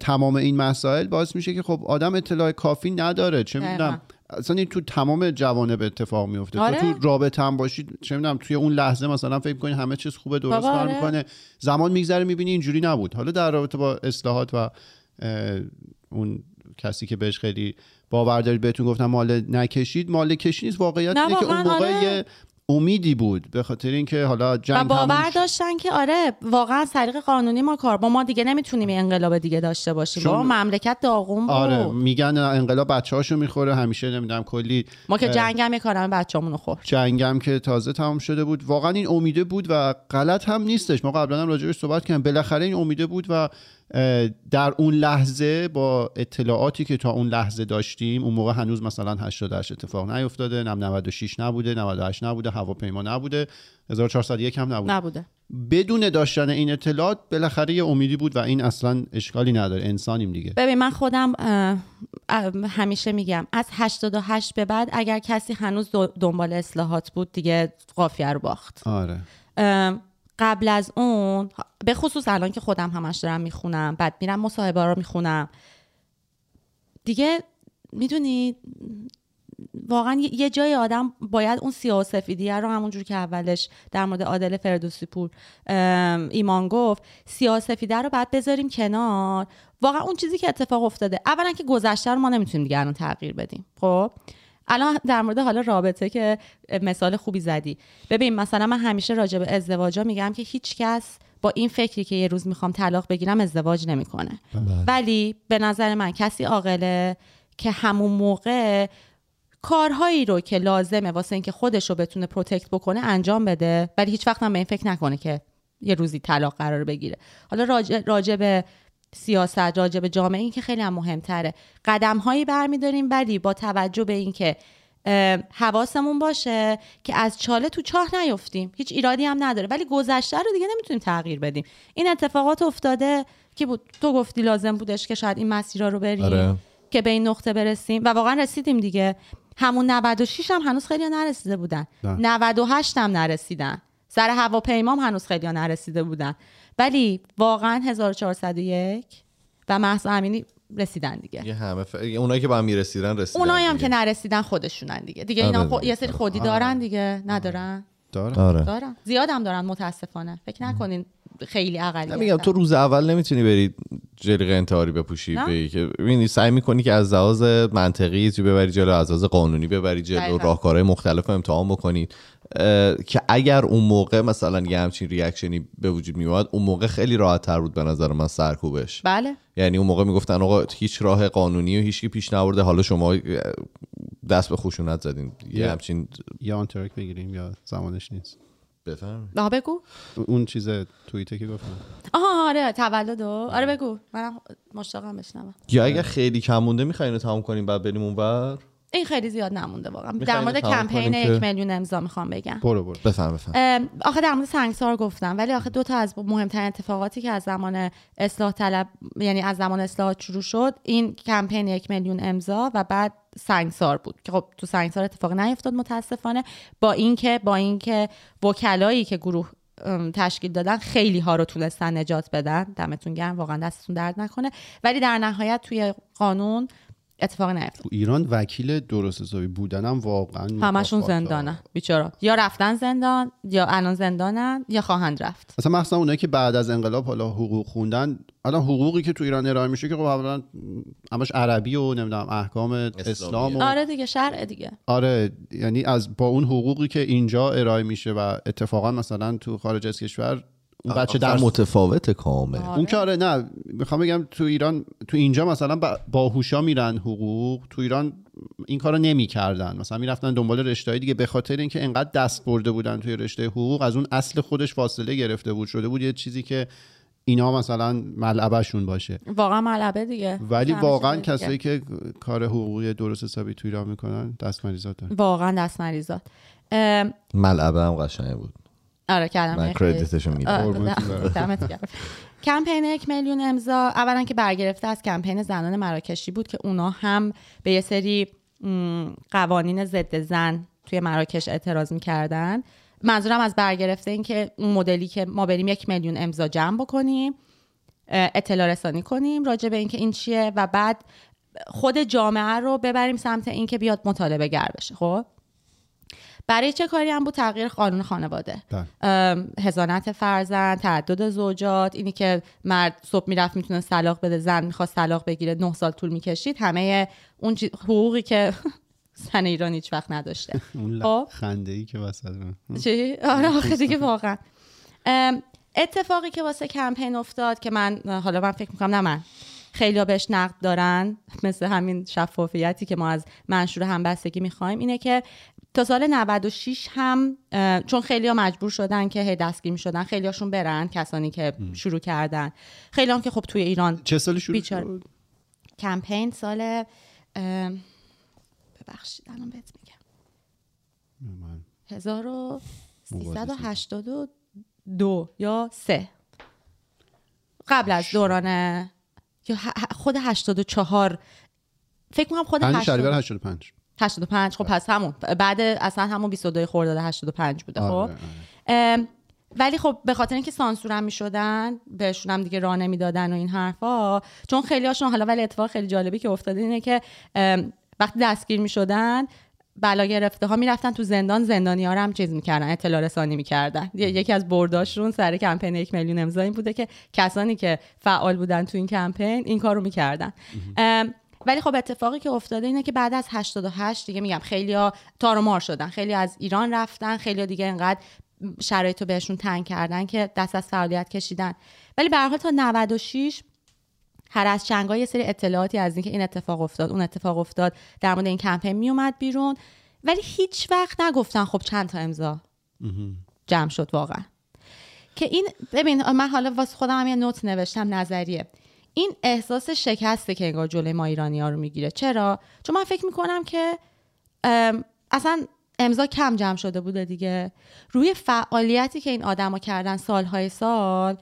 Speaker 3: تمام این مسائل باعث میشه که خب آدم اطلاع کافی نداره چه می‌دونم اصلا این تو تمام جوانب اتفاق میفته آره؟ تو رابطه هم باشید چه می‌دونم توی اون لحظه مثلا فکر کنی همه چیز خوبه درست کار آره. می‌کنه زمان میگذره می‌بینی اینجوری نبود حالا در رابطه با اصلاحات و اون کسی که بهش خیلی باور دارید بهتون گفتم مال نکشید مال کشی نیست واقعیت اینه که اون موقع آره. امیدی بود به خاطر اینکه حالا جنگ
Speaker 2: و باور داشتن که آره واقعا طریق قانونی ما کار با ما دیگه نمی‌تونیم انقلاب دیگه داشته باشیم. با مملکت داغون بود.
Speaker 3: آره میگن انقلاب بچه‌هاشو می‌خوره همیشه نمی‌دونم کلی
Speaker 2: ما که جنگم یه کارم بچه‌مون خورد.
Speaker 3: جنگم که تازه تمام شده بود. واقعا این امیده بود و غلط هم نیستش. ما قبلا هم راجعش صحبت کردیم. بالاخره این امیده بود و در اون لحظه با اطلاعاتی که تا اون لحظه داشتیم اون موقع هنوز مثلا 88 اتفاق نیفتاده نم 96 نبوده 98 نبوده هواپیما نبوده 1401 هم نبوده.
Speaker 2: نبوده.
Speaker 3: بدون داشتن این اطلاعات بالاخره یه امیدی بود و این اصلا اشکالی نداره. انسانیم دیگه.
Speaker 2: ببین من خودم همیشه میگم از 88 به بعد اگر کسی هنوز دنبال اصلاحات بود دیگه قافیه رو باخت.
Speaker 3: آره.
Speaker 2: قبل از اون به خصوص الان که خودم همش دارم می‌خونم بعد میرم مصاحبه رو می‌خونم. دیگه می‌دونی واقعا یه جای آدم باید اون سیاه و سفیدیه رو همونجور که اولش در مورد عادل فردوسی پور ایمان گفت سیاه سفیده رو باید بذاریم کنار. واقعا اون چیزی که اتفاق افتاده اولا که گذشته رو ما نمی‌تونیم دیگه الان تغییر بدیم. خب؟ الان در مورد حالا رابطه که مثال خوبی زدی. ببین مثلا من همیشه راجع به ازدواجا میگم که هیچ کس با این فکری که یه روز می‌خوام طلاق بگیرم ازدواج نمی‌کنه. بله. ولی به نظر من کسی عاقله که همون موقع کارهایی رو که لازمه واسه اینکه خودش رو بتونه protect بکنه انجام بده ولی هیچ وقت هم به این فکر نکنه که یه روزی طلاق قرار بگیره. حالا راجع, راجع به سیاست راجع به جامعه این که خیلی هم مهمتره. قدم هایی برمیداریم ولی با توجه به اینکه اه، حواسمون باشه که از چاله تو چاه نیفتیم. هیچ ایرادی هم نداره. ولی گذشته رو دیگه نمی‌تونیم تغییر بدیم. این اتفاقات افتاده که بود. تو گفتی لازم بودش که شاید این مسیرها رو بریم
Speaker 1: آره.
Speaker 2: که به این نقطه برسیم. و واقعا رسیدیم دیگه. همون 96 هم هنوز خیلی نرسیده بودن.
Speaker 3: نه.
Speaker 2: 98 هم نرسیدن. سر هواپیما هم هنوز خیلی نرسیده بودن. ولی واقعا 1401 و محض امینی رسیدن دیگه.
Speaker 1: یه همه ف... اونایی که با هم می‌رسیدن رسیدن
Speaker 2: اونایی هم. که نرسیدن خودشونن دیگه. دیگه
Speaker 1: آره
Speaker 2: اینا خو-. یه سری خودی دارن دیگه. ندارن.
Speaker 3: داره
Speaker 1: آره.
Speaker 2: دارن. زیادم دارن متاسفانه. فکر نکنین خیلی اقلیت
Speaker 1: میگم تو روز اول نمی‌تونی بری جلیقه انتحاری بپوشی
Speaker 2: نه.
Speaker 1: بگی که ببینی سعی می‌کنی که از لحاظ منطقی چی ببری جلو از لحاظ قانونی ببری جلو. راهکارهای مختلف رو امتحان بکنید اه، که اگر اون موقع مثلا یه همچین ریاکشنی به وجود میومد اون موقع خیلی راحت تر بود به نظر من سرکوبش
Speaker 2: بله
Speaker 1: یعنی اون موقع می‌گفتن آقا هیچ راه قانونی و هیچکی پیش نبرده حالا شما دست به خشونت زدین یه. همچین
Speaker 3: یا آنترک بگیریم یا زمانش نیست
Speaker 1: بفهم.
Speaker 2: آها بگو.
Speaker 3: اون چیز توییته که گفتم.
Speaker 2: آها آره تولد و آره بگو. منم مشتاقم بشنوم.
Speaker 1: یا اگر خیلی کم مونده می‌خواین رو تموم کنیم بعد بریم اونور؟
Speaker 2: این خیلی زیاد نمونده واقعا. در مورد کمپین یک میلیون امضا می‌خوام بگم.
Speaker 3: برو برو.
Speaker 1: بفهم بفهم.
Speaker 2: آخه در مورد سنگسار گفتم ولی آخه دو تا از مهمترین اتفاقاتی که از زمان اصلاح طلب یعنی از زمان اصلاحات شروع شد این کمپین یک میلیون امضا و بعد سنگسار بود. که خب تو سنگسار اتفاق نیفتاد متاسفانه با اینکه با اینکه وکلایی که گروه تشکیل دادن خیلی ها رو تونستن نجات بدن. دمتون گرم واقعا دستتون درد نکنه. ولی در نهایت توی قانون اتفاق نیفتاد.
Speaker 3: تو ایران وکیل درست حسابی بودنم واقعا
Speaker 2: همشون
Speaker 3: مکافاته.
Speaker 2: زندانن بیچارا یا رفتن زندان یا الان زندانن یا خواهند رفت.
Speaker 3: اصلا مخصوصا اونایی که بعد از انقلاب حالا حقوق خوندن الان حقوقی که تو ایران ارائه میشه که خب اولا همش عربی و نمی‌دونم احکام اسلام و
Speaker 2: آره دیگه شرع دیگه.
Speaker 3: آره یعنی از با اون حقوقی که اینجا ارائه میشه و اتفاقا مثلا تو خارج از کشور اون بچه
Speaker 1: اصلا
Speaker 3: درس
Speaker 1: متفاوت کامل.
Speaker 2: آره.
Speaker 3: اون که آره نه می‌خوام بگم تو ایران تو اینجا مثلا با- باهوشا میرن حقوق تو ایران این کارو نمی‌کردن. مثلا می‌رفتن دنبال رشته دیگه به خاطر اینکه انقدر دست برده بودن توی رشته حقوق از اون اصل خودش فاصله گرفته بود. شده بود یه چیزی که اینا مثلا ملعبشون باشه.
Speaker 2: واقعا ملعبه دیگه.
Speaker 3: ولی واقعا. کسایی که کار حقوقی درست حسابی تو ایران می‌کنن دست مریضات دارن.
Speaker 2: واقعا دست مریضات ام،
Speaker 1: ملعبه هم قشنگ بود.
Speaker 2: آره کلمه
Speaker 1: من کردیتشو میدم.
Speaker 2: دمت گرم. کمپین یک میلیون امضا. اولا که برگرفته از کمپین زنان مراکشی بود که اونا هم به یه سری قوانین ضد زن توی مراکش اعتراض می‌کردن. منظورم از برگرفته این که اون مدلی که ما بریم یک میلیون امضا جمع بکنیم اطلاع رسانی کنیم راجع به اینکه این چیه و بعد خود جامعه رو ببریم سمت اینکه بیاد مطالبه گر بشه. خب؟ برای چه کاری هم بود تغییر قانون خانواده
Speaker 3: بله.
Speaker 2: هزانت فرزند تعدد زوجات اینی که مرد صبح می‌رفت می‌تونه طلاق بده زن می‌خواست طلاق بگیره نه سال طول می‌کشید همه اون چی- حقوقی که زن ایران هیچ وقت نداشته
Speaker 3: اون
Speaker 2: خب.
Speaker 3: خنده ای که وسط.
Speaker 2: چی؟ آره آخه دیگه واقعا اتفاقی که واسه کمپین افتاد که من حالا من فکر می‌کنم نه من خیلی بهش نقد دارن مثل همین شفافیتی که ما از منشور همبستگی می‌خوایم اینه که تا سال 96 هم چون خیلی ها مجبور شدن که هی دستگیر می‌شدن خیلی هاشون برن کسانی که شروع کردن. خیلی هم که خب توی ایران
Speaker 3: چه سالی شروع. شد؟
Speaker 2: کمپین سال ببخشید الان بهت میگم.
Speaker 3: من.
Speaker 2: 1382 یا سه. قبل از دوران یا خود 84 فکر کنم خود
Speaker 3: 5
Speaker 2: 80
Speaker 3: شهریور 85
Speaker 2: 85 خب پس همون بعد اصلا همون 22 خرداد 85 بوده خب؟
Speaker 3: آره، آره.
Speaker 2: ام، ولی خب به خاطر اینکه سانسورم می‌شدن بهشون هم دیگه راه نمی‌دادن و این حرفا چون خیلی هاشون حالا ولی اتفاق خیلی جالبی که افتاده اینه که وقتی دستگیر می‌شدن بلا گرفته ها می‌رفتن تو زندان زندانی ها هم چیز می‌کردن اطلاع رسانی می‌کردن. یکی از برداشتون سر کمپین یک میلیون امضا این بوده که کسانی که فعال بودن تو این کمپین این کارو می‌کردن. ولی خب اتفاقی که افتاده اینه که بعد از 88 دیگه میگم خیلی تار و مار شدن خیلی از ایران رفتن خیلی دیگه انقدر شرایط رو بهشون تنگ کردن که دست از فعالیت کشیدن. ولی به حال تا 96 هر از چنگا یه سری اطلاعاتی از اینکه این اتفاق افتاد اون اتفاق افتاد در مورد این کمپین میومد بیرون. ولی هیچ وقت نگفتن خب چند تا امضا جمع شد واقعا. که این ببین من حالا واسه خودم هم یه نوت نوشتم نظریه. این احساس شکسته که انگار جلوی ما ایرانی ها رو می‌گیره. چرا؟ چون من فکر می‌کنم که اصلا امضا کم جمع شده بوده دیگه. روی فعالیتی که این آدما کردن سالهای سال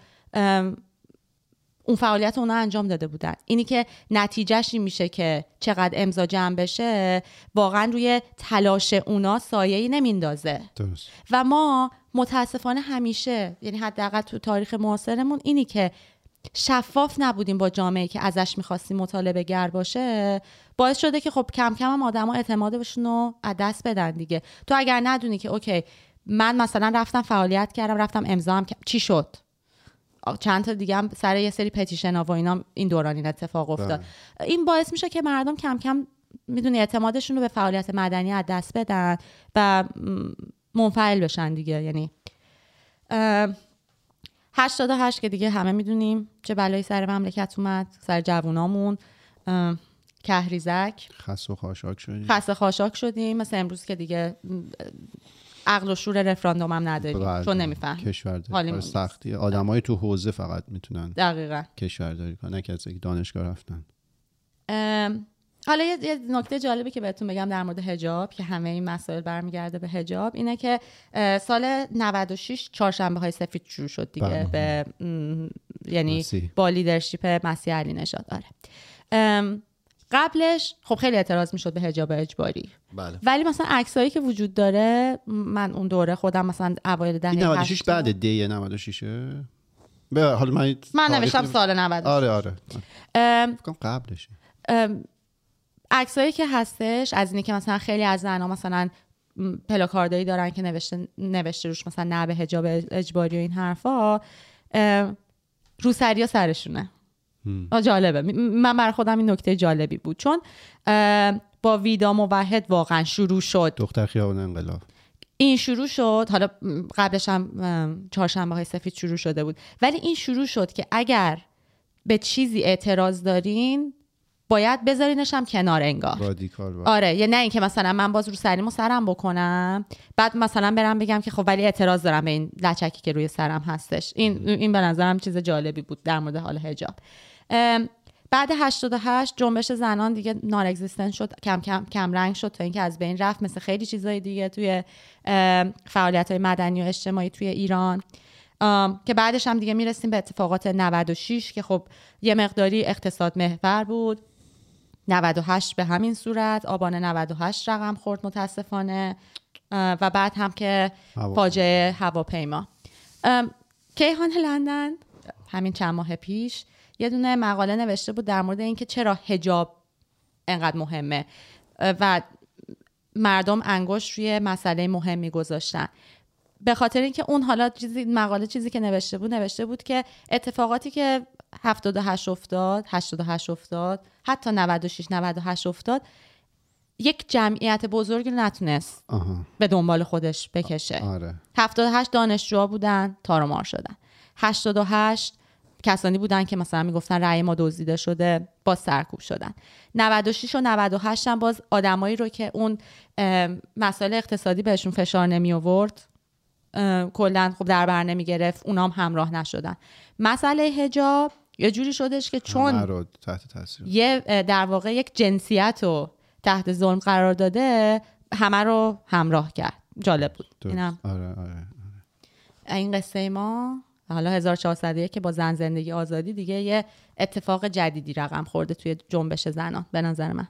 Speaker 2: اون فعالیت اونا انجام داده بودن. اینی که نتیجهش این میشه که چقدر امضا جمع بشه واقعا روی تلاش اونا سایه‌ای نمیندازه.
Speaker 3: درست.
Speaker 2: و ما متاسفانه همیشه یعنی حداقل تو تاریخ معاصرمون اینی که شفاف نبودیم با جامعه که ازش می‌خواستیم مطالبه گر باشه باعث شده که خب کم کم هم آدما اعتماد بهشون رو از دست بدن دیگه. تو اگر ندونی که اوکی من مثلا رفتم فعالیت کردم رفتم امضا هم چی شد؟ چند تا دیگه هم سر یه سری پتیشن ها و اینا این دوران این اتفاق افتاد. این باعث میشه که مردم کم کم می‌دونی اعتمادشون رو به فعالیت مدنی از دست بدن و منفعل بشن دیگه. یعنی 88 که دیگه همه می‌دونیم چه بلایی سر مملکت اومد سر جوونامون کهریزک.
Speaker 3: خس و خاشاک شدی
Speaker 2: خسته خاشاک شدیم. مثل امروز که دیگه عقل و شور رفراندوم هم نداریم.
Speaker 3: بله.
Speaker 2: چون نمیفهم
Speaker 3: کشورداری
Speaker 2: حالیمون
Speaker 3: کار
Speaker 2: نیست.
Speaker 3: سختی. آدمای تو حوزه فقط می‌تونن
Speaker 2: دقیقا.
Speaker 3: کشورداری کنن نه کسی که دانشگاه رفتن.
Speaker 2: ام، حالا یه, نکته جالبی که بهتون بگم در مورد هجاب که همه این مسائل برمیگرده به هجاب اینه که سال 96 چهارشنبه های سفید شروع شد دیگه
Speaker 3: بله.
Speaker 2: به م، یعنی
Speaker 3: مسیح.
Speaker 2: با لیدرشپ مسیح علی نژاد. آره. قبلش خب خیلی اعتراض می‌شد به حجاب اجباری.
Speaker 1: بله.
Speaker 2: ولی مثلا عکسایی که وجود داره من اون دوره خودم مثلا اوایل دهه
Speaker 3: این 96
Speaker 2: هشتاد-
Speaker 3: بعد دی 96 به حالا من
Speaker 2: من نوشتم سال 90
Speaker 3: آره آره. قبلشه.
Speaker 2: ام، عکسایی که هستش از اینی که مثلا خیلی از زنها مثلا پلاکاردایی دارن که نوشته نوشته روش مثلا نه به حجاب اجباری و این حرفا روسریا سرشونه. جالبه. من برای خودم این نکته جالبی بود. چون با ویدا موحد واقعا شروع شد.
Speaker 3: دختر خیابان انقلاب.
Speaker 2: این شروع شد. حالا قبلش هم چهارشنبه های سفید شروع شده بود. ولی این شروع شد که اگر به چیزی اعتراض دارین باید بذارینش هم کنار انگار.
Speaker 3: رادیکال با.
Speaker 2: آره یا نه اینکه مثلا من باز رو سریمو سرم بکنم. بعد مثلا برم بگم که خب ولی اعتراض دارم به این لچکی که روی سرم هستش. این این به نظرم چیز جالبی بود در مورد حال حجاب. بعد 88 جنبش زنان دیگه نار اگزیستنت شد کم کم کم رنگ شد تا اینکه از بین رفت. مثل خیلی چیزای دیگه توی فعالیت های مدنی و اجتماعی توی ایران. که بعدش هم دیگه می‌رسیم به اتفاقات 96 که خب یه مقداری اقتصاد محور بود. 98 به همین صورت آبان 98 رقم خورد متاسفانه و بعد هم که
Speaker 3: هواپیما.
Speaker 2: فاجعه هواپیما کیهان لندن همین چند ماه پیش یه دونه مقاله نوشته بود در مورد اینکه چرا هجاب انقدر مهمه و مردم انگشت روی مسئله مهمی گذاشتن به خاطر اینکه اون حالا چیزی مقاله چیزی که نوشته بود نوشته بود که اتفاقاتی که 78 افتاد 88 افتاد حتی 96 98 افتاد یک جمعیت بزرگی رو نتونست
Speaker 3: آها.
Speaker 2: به دنبال خودش بکشه.
Speaker 3: آره.
Speaker 2: 78 دانشجوها بودن تارومار شدن. 88 کسانی بودن که مثلا می‌گفتن رأی ما دزدیده شده باز سرکوب شدن. 96 و 98 هم باز آدمایی رو که اون مسائل اقتصادی بهشون فشار نمی آورد کلا خب در بر نمی گرفت اونام همراه نشدن. مسئله حجاب یه جوری شدش که چون
Speaker 3: تحت تاثیر
Speaker 2: یه در واقع یک جنسیت رو تحت ظلم قرار داده همه رو همراه کرد. جالب بود. اینم.
Speaker 3: آره آره
Speaker 2: این قصه ما حالا 1401 که با زن زندگی آزادی دیگه یه اتفاق جدیدی رقم خورده توی جنبش زنان به نظر من.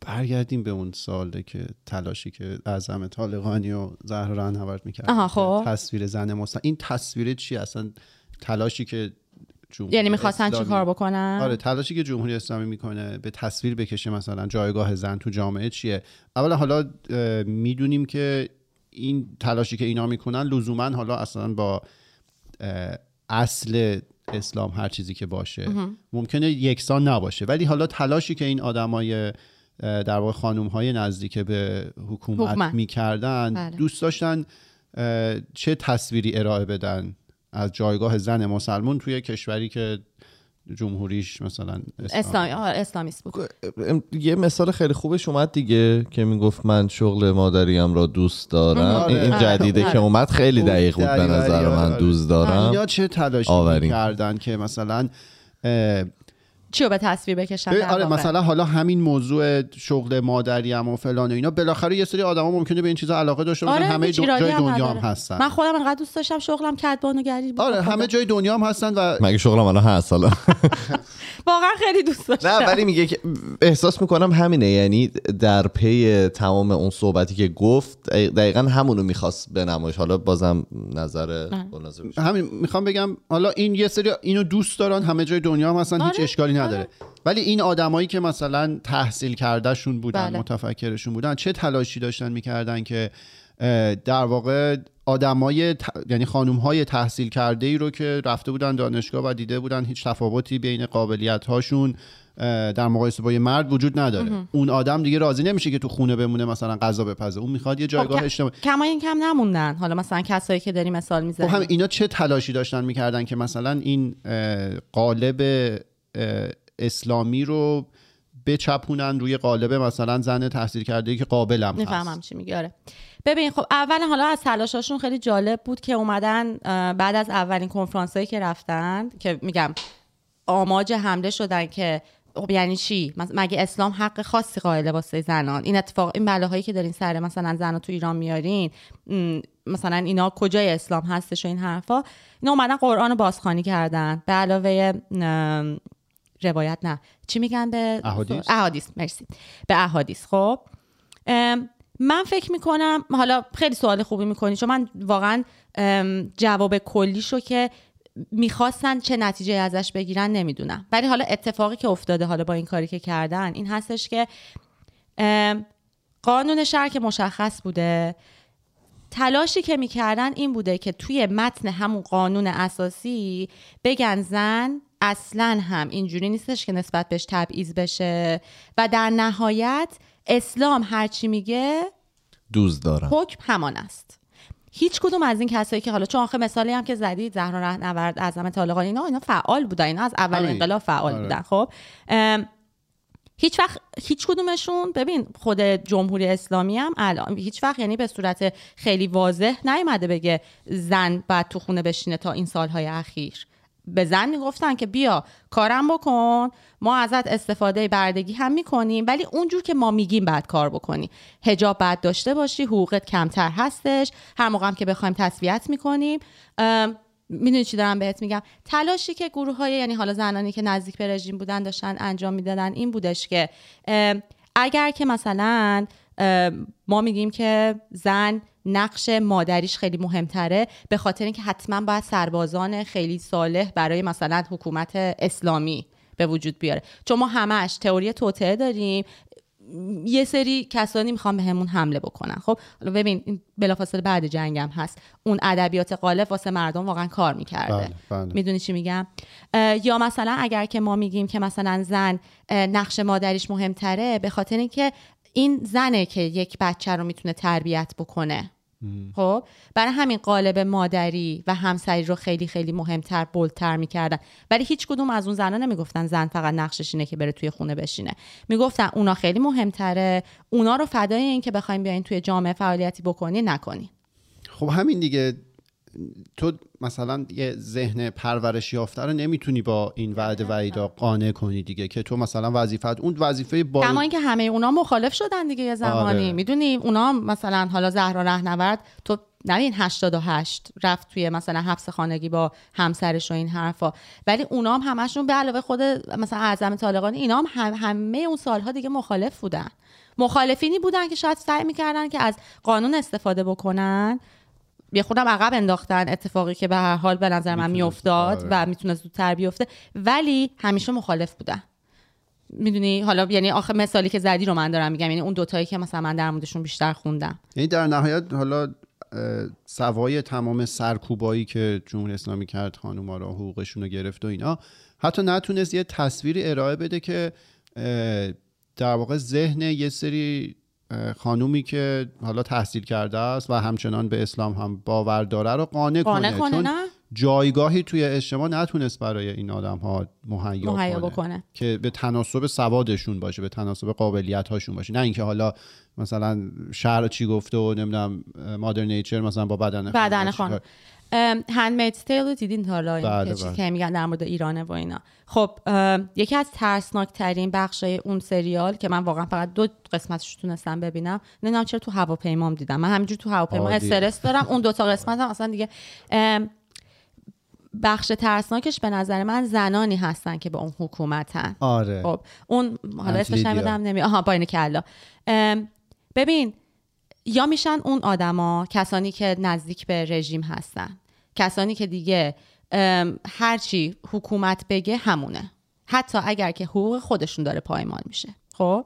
Speaker 3: برگردیم به اون ساله که تلاشی که اعظم طالقانی و زهرا رهنورد می‌کرد
Speaker 2: خب.
Speaker 3: تصویر زن مستن این تصویر چی؟ اصلا تلاشی که جمهوری
Speaker 2: یعنی می‌خواستن چی کار بکنن؟
Speaker 3: آره تلاشی که جمهوری اسلامی می‌کنه به تصویر بکشه مثلا جایگاه زن تو جامعه چیه؟ اولا حالا می‌دونیم که این تلاشی که اینا می‌کنن لزوما حالا اصلا با اصل اسلام هر چیزی که باشه ممکنه یکسان نباشه. ولی حالا تلاشی که این آدمای در واقع خانوم های نزدیک به حکومت,
Speaker 2: حکومت.
Speaker 3: می‌کردن
Speaker 2: بله.
Speaker 3: دوست داشتن چه تصویری ارائه بدن. از جایگاه زن مسلمون توی کشوری که جمهوریش مثلا
Speaker 2: اسلامی اسلامیست بود
Speaker 1: یه مثال خیلی خوبش اومد دیگه که می‌گفت من شغل مادریم را دوست دارم
Speaker 3: آره.
Speaker 1: این,
Speaker 2: آره.
Speaker 1: جدیده
Speaker 2: آره.
Speaker 1: که اومد خیلی دقیق بود به نظر من
Speaker 3: آره.
Speaker 1: دوست دارم
Speaker 3: یا چه تلاشی. کردن که مثلا
Speaker 2: چی رو به تصویر بکشن
Speaker 3: آره
Speaker 2: واقع؟
Speaker 3: مثلا حالا همین موضوع شغل مادریم و فلان و اینا بالاخره یه سری آدما ممکنه به این چیزا علاقه داشته باشن.
Speaker 2: آره
Speaker 3: همه دو- جای
Speaker 2: هم
Speaker 3: دنیا هم. هستن.
Speaker 2: من خودم انقدر دوست داشتم شغلم کدبانوگری بود.
Speaker 3: آره
Speaker 2: خدا.
Speaker 3: همه جای دنیا هم هستن و
Speaker 1: مگه شغلم الان هست حالا؟
Speaker 2: واقعا خیلی دوست داشتم.
Speaker 1: نه ولی میگه که احساس می‌کنم همینه. یعنی در پی تمام اون صحبتی که گفت دقیقا همونو می‌خواست به نمایش. حالا بازم نظر.
Speaker 3: همین می‌خوام بگم حالا این یه سری اینو دوست دارن همه جای دنیا هم هستن هیچ
Speaker 2: آره،
Speaker 3: اشکالی نداره.
Speaker 2: آره.
Speaker 3: ولی این آدمایی که مثلا تحصیل کردهشون بودن
Speaker 2: بله.
Speaker 3: متفکرشون بودن چه تلاشی داشتن می‌کردن که در واقع آدمای ت... یعنی خانم های تحصیل کرده ای رو که رفته بودن دانشگاه و دیده بودن هیچ تفاوتی بین قابلیت هاشون در مقایسه با یه مرد وجود نداره. اون آدم دیگه راضی نمیشه که تو خونه بمونه مثلا غذا بپزه. اون می‌خواد یه جایگاه
Speaker 2: خب،
Speaker 3: اجتماعی
Speaker 2: کما این کم نموندن. حالا مثلا کسایی که داری مثال
Speaker 3: خب
Speaker 2: می‌زنی.
Speaker 3: هم اینا چه تلاشی داشتن می‌کردن که مثلا این قالب اسلامی رو بچپونن روی قالب مثلا زن تحصیل کرده که قابلم هست.
Speaker 2: چی میگی. آره. ببین خب اول حالا از تلاشاشون خیلی جالب بود که اومدن بعد از اولین کنفرانس هایی که رفتن که میگم آماج حمله شدن که خب یعنی چی؟ مگه اسلام حق خاصی قائل واسه زنان؟ این اتفاق این بلاهایی که دارین سر مثلا زن تو ایران میارین مثلا اینا کجای اسلام هستش و این حرفا؟ اینا اومدن قرآن رو بازخوانی کردن. به علاوه روایت نه. چی میگن به
Speaker 3: احادیث.
Speaker 2: احادیث. مرسی. به احادیث. خب من فکر می‌کنم حالا خیلی سوال خوبی می‌کنی چون من واقعا جواب کلیشو که می‌خواستن چه نتیجه ازش بگیرن نمی‌دونم. ولی حالا اتفاقی که افتاده حالا با این کاری که کردن این هستش که قانون شهر که مشخص بوده تلاشی که می‌کردن این بوده که توی متن همون قانون اساسی بگن زن اصلا هم اینجوری نیستش که نسبت بهش تبعیض بشه. و در نهایت اسلام هرچی میگه
Speaker 1: دوست دارم.
Speaker 2: حکم همان است. هیچ کدوم از این کسایی که حالا چون آخه مثالی هم که زدید زهرا رهنورد اعظم طالقانی اینا اینا فعال بودن. اینا از اول
Speaker 3: آره.
Speaker 2: انقلاب فعال
Speaker 3: آره.
Speaker 2: بودن. خب؟ هیچ وقت هیچ کدومشون ببین خود جمهوری اسلامی هم الان هیچ وقت یعنی به صورت خیلی واضح نیومده بگه زن باید تو خونه بشینه تا این سالهای اخیر. به زن می‌گفتن که بیا کارم بکن ما ازت استفاده بردگی هم می‌کنیم ولی اونجور که ما میگیم بعد کار بکنی. هجاب بعد داشته باشی حقوقت کمتر هستش هر موقع هم که بخوایم تسویت می‌کنیم. می‌دونی چی دارم بهت میگم؟ تلاشی که گروه های یعنی حالا زنانی که نزدیک به رژیم بودن داشتن انجام می‌دادن این بودش که اگر که مثلا ما میگیم که زن نقش مادریش خیلی مهمتره به خاطر اینکه حتما باید سربازان خیلی صالح برای مثلا حکومت اسلامی به وجود بیاره. چون ما همش تئوری توطعه داریم. یه سری کسانی می‌خوان به همون حمله بکنن. خب حالا ببین این بلافاصله بعد جنگم هست. اون ادبیات غالب واسه مردم واقعا کار می‌کرده.
Speaker 3: بله، بله.
Speaker 2: می‌دونی چی میگم؟ یا مثلا اگر که ما میگیم که مثلا زن نقش مادریش مهمتره به خاطر اینکه این زنه که یک بچه رو می‌تونه تربیت بکنه. خب؟ برای همین قالب مادری و همسری رو خیلی خیلی مهمتر بولتر می‌کردن. ولی هیچ کدوم از اون زنا نمی‌گفتن زن فقط نقشش اینه که بره توی خونه بشینه. می‌گفتن اونا خیلی مهمتره. اونا رو فدای این که بخوایم بیاین توی جامعه فعالیتی بکنی نکنی.
Speaker 3: خب همین دیگه. تو مثلا یه ذهن پرورش یافته رو نمی‌تونی با این وعده وعیدا قانع کنی دیگه که تو مثلا وظیفت اون وظیفه با
Speaker 2: کما اینکه همه اونا مخالف شدن دیگه یه زمانی.
Speaker 3: آره.
Speaker 2: می‌دونی؟ اونا مثلا حالا زهرا رهنورد تو نبین 88 رفت توی مثلا حبس خانگی با همسرش و این حرفا. ولی اونا هم همشون به علاوه خود مثلا اعظم طالقانی اینا هم همه اون سالها دیگه مخالف بودن. مخالفینی بودن که شاید سعی می‌کردن که از قانون استفاده بکنن. یه خودم عقب انداختن اتفاقی که به هر حال به نظر من میافتاد
Speaker 3: آره.
Speaker 2: و می‌تونه زودتر بیفته. ولی همیشه مخالف بودن می‌دونی؟ حالا یعنی آخه مثالی که زدی رو من دارم میگم. یعنی اون دوتایی که مثلا من در موردشون بیشتر خوندم.
Speaker 3: یعنی در نهایت حالا سوای تمام سرکوبایی که جمهوری اسلامی کرد خانوما رو حقوقشون رو گرفت و اینا حتی نتونست یه تصویری ارائه بده که در واقع ذهن یه سری خانومی که حالا تحصیل کرده است و همچنان به اسلام هم باور داره رو قانع,
Speaker 2: قانع
Speaker 3: کنه.
Speaker 2: کنه
Speaker 3: چون
Speaker 2: نه؟
Speaker 3: جایگاهی توی اجتماع نتونست برای این آدم ها مهیا,
Speaker 2: مهیا
Speaker 3: کنه.
Speaker 2: بکنه.
Speaker 3: که به تناسب سوادشون باشه به تناسب قابلیت هاشون باشه. نه اینکه حالا مثلا شهر چی گفته و نمی‌دونم مادر نیچر مثلا با بدن
Speaker 2: بدن
Speaker 3: خانم
Speaker 2: خانم. هندمید تیل رو دیدین تا حالا؟ این
Speaker 3: بله،
Speaker 2: که چیزی
Speaker 3: بله.
Speaker 2: که میگن در مورد ایرانه و اینا. خب یکی از ترسناک ترین بخشای اون سریال که من واقعا فقط دو قسمتش تونستم ببینم نمی‌دونم چرا تو هواپیمام دیدم. من همینجور تو هواپیما. استرس دارم. اون دو تا قسمت هم اصلا دیگه بخش ترسناکش به نظر من زنانی هستن که به اون حکومتن.
Speaker 3: آره.
Speaker 2: خب اون حالا اسمش. نمیدم نمی آها با این کلا ببین یا میشن اون آدما کسانی که نزدیک به رژیم هستن. کسانی که دیگه هرچی حکومت بگه همونه. حتی اگر که حقوق خودشون داره پایمال میشه. خب؟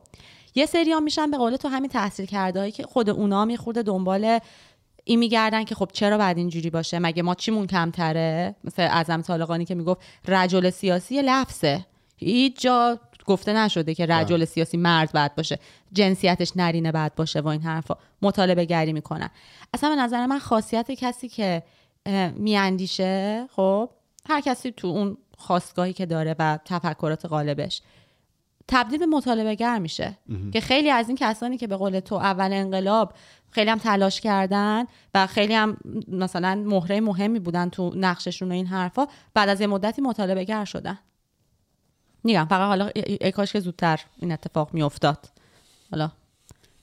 Speaker 2: یه سری هم میشن به قول تو همین تحصیل کرده هایی که خود اونا میخورده دنبال این میگردن که خب چرا باید اینجوری باشه؟ مگه ما چیمون کمتره؟ مثل اعظم طالقانی که می‌گفت رجل سیاسی لفظه. هیچ جا گفته نشده که رجل سیاسی مرد باید باشه جنسیتش نرینه باید باشه و این حرفا. مطالبه گری می‌کنن. اصلا به نظر من خاصیت کسی که میاندیشه خب هر کسی تو اون خواستگاهی که داره و تفکرات غالبش تبدیل به مطالبه گر میشه. که خیلی از این کسانی که به قول تو اول انقلاب خیلی هم تلاش کردن و خیلی هم مثلا مهره مهمی بودن تو نقششون و این حرفا بعد از یه مدتی مطالبه گر شدن. میگم فقط حالا ای- کاش که زودتر این اتفاق میافتاد. حالا.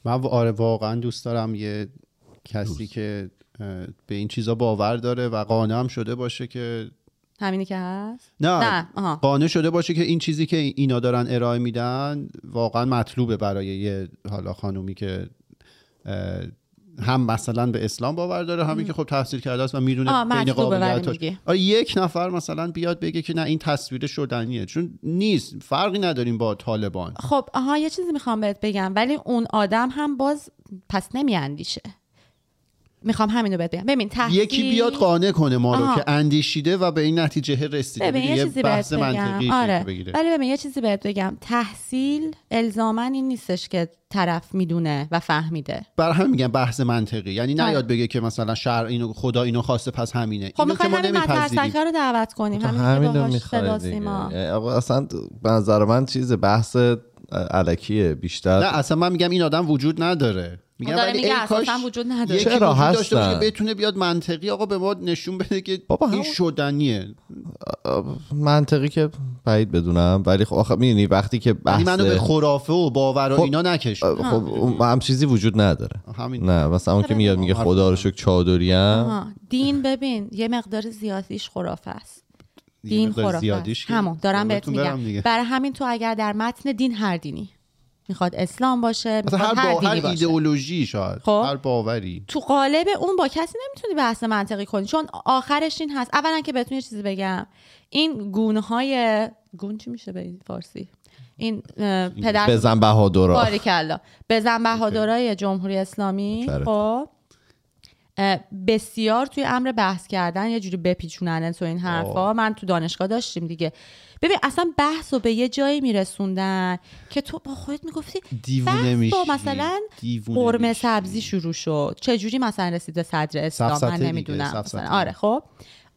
Speaker 3: من آره واقعا دوست دارم یه کسی که اه، به این چیزا باور داره و قانع هم شده باشه که
Speaker 2: همینی که هست؟
Speaker 3: نه,
Speaker 2: نه
Speaker 3: قانع شده باشه که این چیزی که اینا دارن ارائه میدن واقعا مطلوبه برای یه حالا خانومی که هم مثلا به اسلام باور داره همین که خب تحصیل کرده است و می‌دونه بین قابلیتاش یک نفر مثلا بیاد بگه که نه این تصویر شدنیه. چون نیست فرقی نداریم با طالبان.
Speaker 2: خب آها یه چیزی می‌خوام بهت بگم ولی اون آدم هم باز پس نمیاندیشه. می‌خوام همینو بهت بگم. ببین تحصیل
Speaker 3: یکی بیاد قانع کنه ما رو
Speaker 2: آها.
Speaker 3: که اندیشیده و به این نتیجه رسیده.
Speaker 2: ببین یه چیزی
Speaker 3: بحث
Speaker 2: بهت
Speaker 3: منطقی
Speaker 2: بگم آره.
Speaker 3: بگیره.
Speaker 2: ولی ببین یه چیزی بهت بگم. تحصیل الزاما این نیستش که طرف می‌دونه و فهمیده.
Speaker 3: بر هم میگن بحث منطقی. یعنی
Speaker 2: آره.
Speaker 3: نیاد بگه که مثلا شر اینو خدا اینو خواسته پس همینه.
Speaker 2: خب
Speaker 3: اینو که
Speaker 2: می‌خوای
Speaker 3: ما
Speaker 2: همین
Speaker 3: نمیپذیریم.
Speaker 2: رو دعوت کنیم. همین
Speaker 1: رو
Speaker 2: باهاش
Speaker 1: می‌خوای
Speaker 2: صدا
Speaker 1: دیگه.
Speaker 2: سیما.
Speaker 1: آقا اصلا به نظر من چیز بحث علکیه بیشتر.
Speaker 3: نه اصلا من میگم این آدم وجود نداره. میگم
Speaker 2: داره
Speaker 3: ولی
Speaker 2: میگه
Speaker 3: ای کاش
Speaker 2: وجود نداره.
Speaker 3: یکی
Speaker 1: چرا
Speaker 3: وجود داشته باشه؟ که بتونه بیاد منطقی آقا به ما نشون بده که
Speaker 1: بابا
Speaker 3: این شدنیه.
Speaker 1: منطقی که بعید بدونم ولی خب آخه می‌دونی وقتی که
Speaker 3: یعنی
Speaker 1: بحث
Speaker 3: منو به خرافه و باور و
Speaker 1: خب،
Speaker 3: اینا نکش.
Speaker 1: خب هم چیزی وجود نداره.
Speaker 3: همین.
Speaker 1: نه مثلا اون که میاد میگه خدا رو شکر چادریم.
Speaker 2: دین ببین یه مقدار زیادیش خرافه است. دین خرافه همون دارم بهت
Speaker 3: قربونتون برم
Speaker 2: میگم. برای همین تو اگر در متن دین هر دینی. می‌خواد اسلام باشه می‌خواد
Speaker 3: هر
Speaker 2: هر
Speaker 3: با هر ایدئولوژی شاید
Speaker 2: خب.
Speaker 3: هر باوری.
Speaker 2: تو قالب اون با کسی نمی‌تونی بحث منطقی کنی چون آخرش این هست. اولا که بهتون یه چیزی بگم این گونه های گون چی میشه به فارسی؟ این پدر
Speaker 1: بزن بهادرا.
Speaker 2: باریکلا. بزن بهادرای جمهوری اسلامی. خب. بسیار توی امر بحث کردن یه جوری بپیچونن تو این حرفا. من تو دانشگاه داشتیم دیگه. ببین اصلا بحث رو به یه جایی میرسوندن که تو با خودت می‌گفتی
Speaker 3: دیوونه میشی.
Speaker 2: با مثلا قرمه
Speaker 3: میشی.
Speaker 2: سبزی شروع شد. چجوری مثلا رسید به صدر اسلام؟ من نمی‌دونم. آره خب.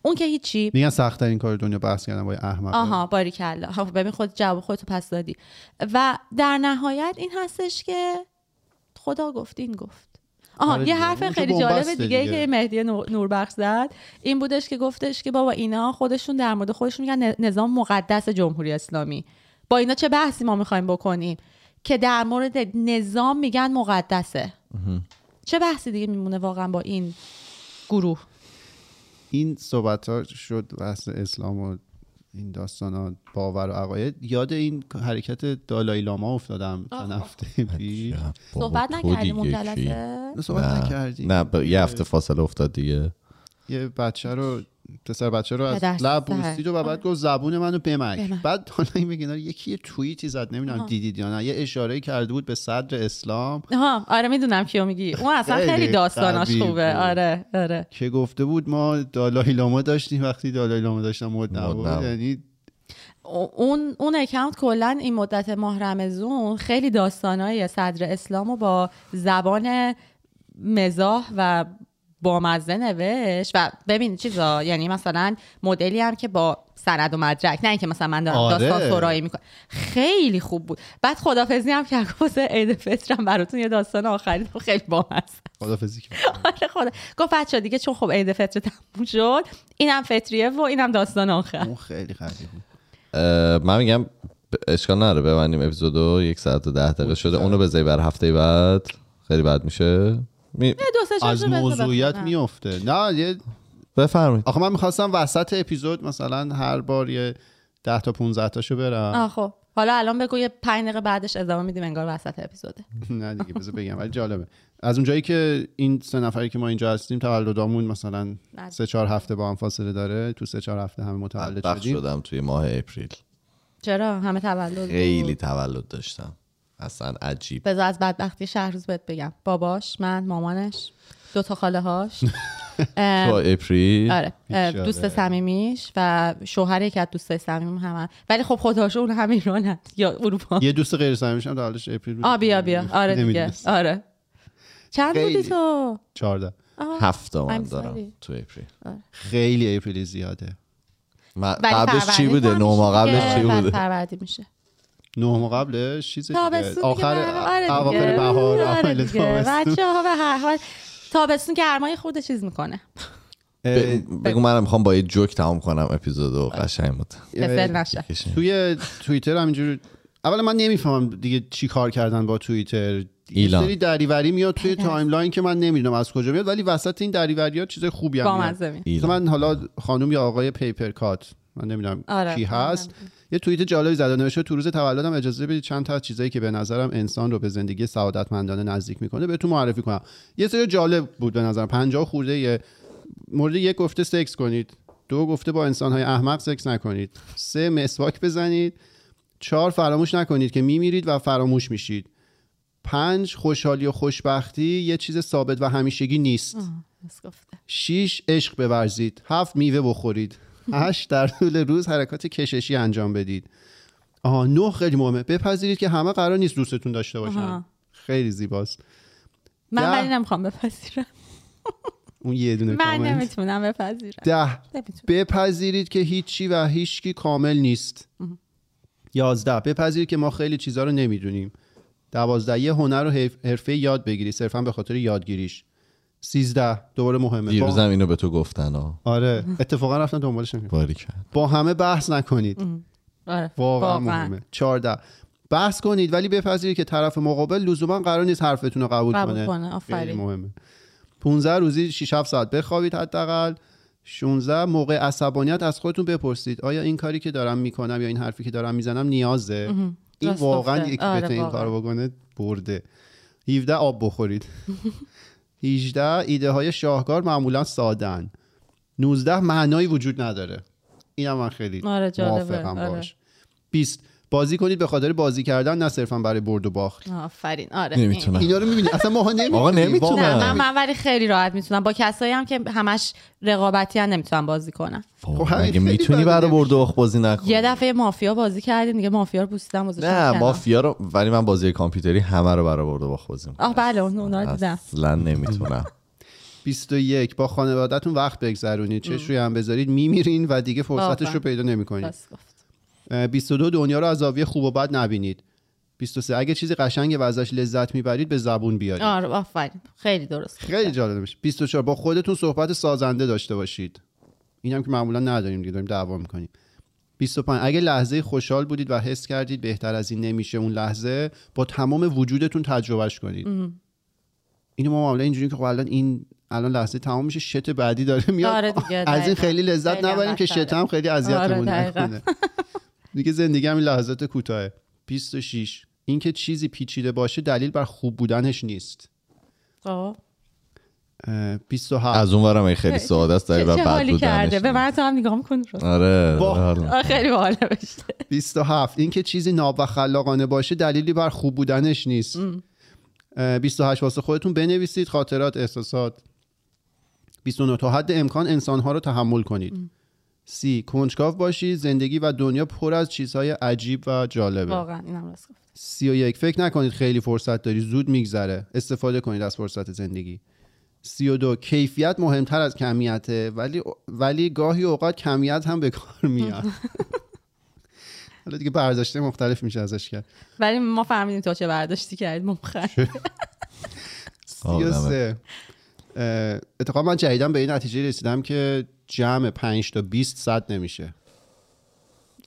Speaker 2: اون که هیچی.
Speaker 3: میگن سخت این کار دنیا بحث کردن با یه احمق
Speaker 2: آها باریکلا. خب ببین خود جواب خودتو پس دادی. و در نهایت این هستش که خدا گفت این گفت. آها
Speaker 3: آره
Speaker 2: یه. حرف خیلی جالب دیگه
Speaker 3: دیگه.
Speaker 2: که مهدی نور- نوربخش زد. این بودش که گفتش که بابا اینا خودشون در مورد خودشون میگن نظام مقدس جمهوری اسلامی. با اینا چه بحثی ما می‌خوایم بکنیم؟ که در مورد نظام میگن مقدسه. چه بحثی دیگه میمونه واقعا با این گروه؟
Speaker 3: این صحبت ها شد بحث اسلام و این داستان ها باور و عقاید. یاد این حرکت دالای لاما افتادم چند هفته پیش.
Speaker 2: صحبت نکردیم اون؟ جلسه
Speaker 3: صحبت
Speaker 1: نه.
Speaker 3: نکردی
Speaker 1: نه ب- یه هفته فاصله افتاد دیگه.
Speaker 3: یه بچه رو پسر بچه رو از لب
Speaker 2: سر.
Speaker 3: بوسید و بعد گفت زبون منو بمک.
Speaker 2: بمک.
Speaker 3: بعد حالا این میگه یکی یه توییتی زد نمی‌دونم دیدید یا نه. یه اشاره کرده بود به صدر اسلام.
Speaker 2: ها آره می‌دونم کیو میگی. اون اصلا
Speaker 3: خیلی
Speaker 2: داستاناش خوبه. آره آره.
Speaker 3: که گفته بود ما دالای لاما داشتیم. وقتی دالای لاما داشتم مد نبود. یعنی
Speaker 2: اون اون اکانت کلا این مدت ماه رمزون خیلی داستانای صدر اسلام رو با زبان مزاح و بامزه نوشت. و ببین چیزا یعنی مثلا مدلی هم که با سند و مدرک نه اینکه مثلا من دارم
Speaker 3: آره.
Speaker 2: داستان سرایی می‌کنم. خیلی خوب بود. بعد خدافزی هم که واسه عید فطرم براتون یه داستان آخری دارم، خیلی بامزه.
Speaker 3: خدافظی کرد.
Speaker 2: آره خدا. گفت بچه دیگه چون خب عید فطر تموم شد اینم فطریه و اینم داستان آخر.
Speaker 3: اون خیلی بود.
Speaker 1: اه، من میگم اشکال نداره ببندیم اپیزودو. یک ساعت و ده دقیقه شده. اونو بذاری برای هفته بعد. خیلی بد میشه. می...
Speaker 2: یه دو سه
Speaker 3: از موضوعیت. میفته نه یه
Speaker 1: بفرمایید.
Speaker 3: آخه من می‌خواستم وسط اپیزود مثلا هر بار یه 10 تا 15 تاشو برم.
Speaker 2: آه خب. حالا الان بگو یه پنج دقیقه بعدش ادامه میدیم انگار وسط اپیزوده.
Speaker 3: نه دیگه بذار بگم. ولی جالبه. از اونجایی که این سه نفری که ما اینجا هستیم تولدامون مثلا. سه چهار هفته با هم فاصله داره. تو سه چهار هفته همه متولد شدیم.
Speaker 1: شدم توی ماه اپریل.
Speaker 2: چرا؟ همه تولد.
Speaker 1: خیلی تولد داشتم. اصلا عجیب.
Speaker 2: بذار از بدبختی شهروز بهت بگم. باباش من مامانش دو تا خاله هاش.
Speaker 1: تو اپریل.
Speaker 2: آره. دوست صمیمیش و شوهر یکی از دوستای صمیم هم ولی خب خداشو اون هم ایرانن یا اروپا.
Speaker 3: یه دوست غیر صمیمیش هم اپریل بود.
Speaker 2: آ بیا بیا. آره دیگه. آره. چند بودی. تو؟
Speaker 3: 14
Speaker 2: آه،
Speaker 1: هفت تا من
Speaker 2: I'm
Speaker 1: دارم
Speaker 2: sorry.
Speaker 1: تو اپریل.
Speaker 3: خیلی اپریل زیاده.
Speaker 1: قبلش چی بوده؟
Speaker 2: هم
Speaker 1: نو ماه
Speaker 2: میشه
Speaker 1: قبلش چی بوده؟
Speaker 2: میشه.
Speaker 3: نه ماه قبلش چیز دیگه. آخر
Speaker 2: آره.
Speaker 3: اواخر بهار
Speaker 2: آره.
Speaker 3: تابستون.
Speaker 2: بچه ها به هر حال تابستون گرمای خود چیز می‌کنه.
Speaker 1: بگو منم می‌خوام با یه جوک تمام کنم اپیزودو قشنگ بود.
Speaker 3: توی توییتر همینجور اولا من نمی‌فهمم دیگه چی کار کردن با توییتر. یه
Speaker 1: ایلان.
Speaker 3: سری دریوری میاد توی timeline که من نمی‌دونم از کجا میاد ولی وسط این دریوری ها چیز خوبی هم میاد. من حالا خانم یا آقای Paper Cut من نمی‌دونم
Speaker 2: آره.
Speaker 3: کی هست. یه توییت جالبی زده نوشته تو روز تولدم اجازه بدید چند تا از چیزایی که به نظرم انسان رو به زندگی سعادتمندانه نزدیک می‌کنه بهتون معرفی کنم. یه سری جالب بود به نظرم. 50 خورده یه مورد یک گفته سکس کنید. دو گفته با انسانهای احمق سکس نکنید. سه مسواک بزنید. چهار فراموش نکنید که میمیرید و فراموش میشید. پنج خوشحالی و خوشبختی یه چیز ثابت و همیشگی نیست. شیش عشق بورزید. هفت میوه بخورید. هشت در طول روز حرکات کششی انجام بدید. آها نه خیلی مهمه. بپذیرید که همه قرار نیست دوستتون داشته باشن.
Speaker 2: آها.
Speaker 3: خیلی زیباست.
Speaker 2: من. ولی نمی‌خوام بپذیرم.
Speaker 3: اون یه دونه
Speaker 2: من
Speaker 3: کامنت.
Speaker 2: نمی‌تونم بپذیرم.
Speaker 3: ده.
Speaker 2: نمی‌تونم.
Speaker 3: بپذیرید که هیچی و هیچکی کامل نیست. یازده. بپذیرید که ما خیلی چیزها رو نمی‌دونیم. دوازده. یه هنر و حرفه یاد بگیری صرفا به خاطر یادگیریش. سیزده. دوباره مهمه. با...
Speaker 1: دیروزم اینو به تو گفتن ها
Speaker 3: آره. اتفاقا رفتم دنبالش نمی‌کنم.
Speaker 1: باری کرد.
Speaker 3: با همه بحث نکنید.
Speaker 2: آره.
Speaker 3: واقعا. مهمه. 14 بحث کنید ولی بپذیرید که طرف مقابل لزوما قرار نیست حرفتون رو قبول,
Speaker 2: قبول
Speaker 3: کنه.
Speaker 2: کنه، آفرین.
Speaker 3: مهمه. 15 روزی 6 7 ساعت بخوابید حداقل. 16 موقع عصبانیت از خودتون بپرسید. آیا این کاری که دارم می‌کنم یا این حرفی که دارم می‌زنم نیازه؟ این واقعا. یکی
Speaker 2: آره،
Speaker 3: بتونه این. کارو بکنه برده. 17 آب بخورید. 18 ایده های شاهکار معمولا سادن 19 معنایی وجود نداره اینم من خیلی
Speaker 2: آره،.
Speaker 3: موافقم
Speaker 2: آره.
Speaker 3: باش 20 بازی کنید به خاطر بازی کردن نه صرفا برای برد و باخت.
Speaker 2: آفرین. آره.
Speaker 1: نمی‌تونم.
Speaker 3: اینا رو می‌بینی. اصلا ماها نمی‌تونیم
Speaker 1: آقا نمی‌تونم.
Speaker 2: نه من من ولی خیلی راحت می‌تونم. با کسایی هم که همش رقابتی هم نمی‌تونم بازی کنم.
Speaker 3: همین
Speaker 1: مگه
Speaker 3: خیلی
Speaker 1: می‌تونی برای. برد و باخت بازی نکنی؟
Speaker 2: یه دفعه مافیا بازی کردیم دیگه. مافیا رو پوسیدم
Speaker 1: نه. مافیا رو ولی من بازی کامپیوتری همه رو برای برد و باخت بازی می‌کنم.
Speaker 2: آه بله اون اونا رو دیدم.
Speaker 1: اصلا نمی‌تونم.
Speaker 3: 21 با خانوادهتون وقت بگذرونید. چش روی هم بذارید. میمیرین و دیگه فرصتش. رو پیدا نمی‌کنید. 22 دنیا رو از زاویه خوب و بد نبینید. 23 اگه چیزی قشنگه و ازش لذت می‌برید به زبون بیارید.
Speaker 2: آره آفرین. خیلی درست.
Speaker 3: خیلی جالب میشه. 24 با خودتون صحبت سازنده داشته باشید. این هم که معمولا نداریم دیگه داریم دعوا می‌کنیم. 25 اگه لحظه خوشحال بودید و حس کردید بهتر از این نمیشه اون لحظه با تمام وجودتون تجربهش کنید. اینو ما معمولا اینجوری که خب الان این الان لحظه تمام میشه شت بعدی داره میاد.
Speaker 2: آره
Speaker 3: از این. خیلی لذت نبریم که. شت هم خیلی اذیتمون
Speaker 2: آره،.
Speaker 3: نکنه. دیگه زندگی هم این لحظات کوتاهه. 26 اینکه چیزی پیچیده باشه دلیل بر خوب بودنش نیست.
Speaker 2: خب.
Speaker 3: اه، 27
Speaker 1: از اون ورم خیلی ساده است داری و
Speaker 2: چه
Speaker 1: بد
Speaker 2: حالی کرده؟
Speaker 1: بودنش
Speaker 2: به من تو هم نگاه می‌کنی
Speaker 1: آره
Speaker 3: با-.
Speaker 2: آه، خیلی باحال نوشته.
Speaker 3: 27 اینکه چیزی ناب و خلاقانه باشه دلیلی بر خوب بودنش نیست. اه، 28 واسه خودتون بنویسید خاطرات احساسات. 29 تا حد امکان انسانها رو تحمل کنید. سی. کنجکاو باشید زندگی و دنیا پر از چیزهای عجیب و جالبه.
Speaker 2: واقعا اینم راست گفت
Speaker 3: سی و یک. فکر نکنید خیلی فرصت داری زود میگذره. استفاده کنید از فرصت زندگی. 32 کیفیت مهمتر از کمیته ولی ولی گاهی اوقات کمیت هم به کار میاد. حالا دیگه برداشته مختلف میشه ازش کرد.
Speaker 2: ولی ما فهمیدیم تو چه برداشتی کردی مخ
Speaker 3: 33 اه، اتفاقا من جدیدم به این نتیجه رسیدم که جمع 5 تا 20 صد نمیشه.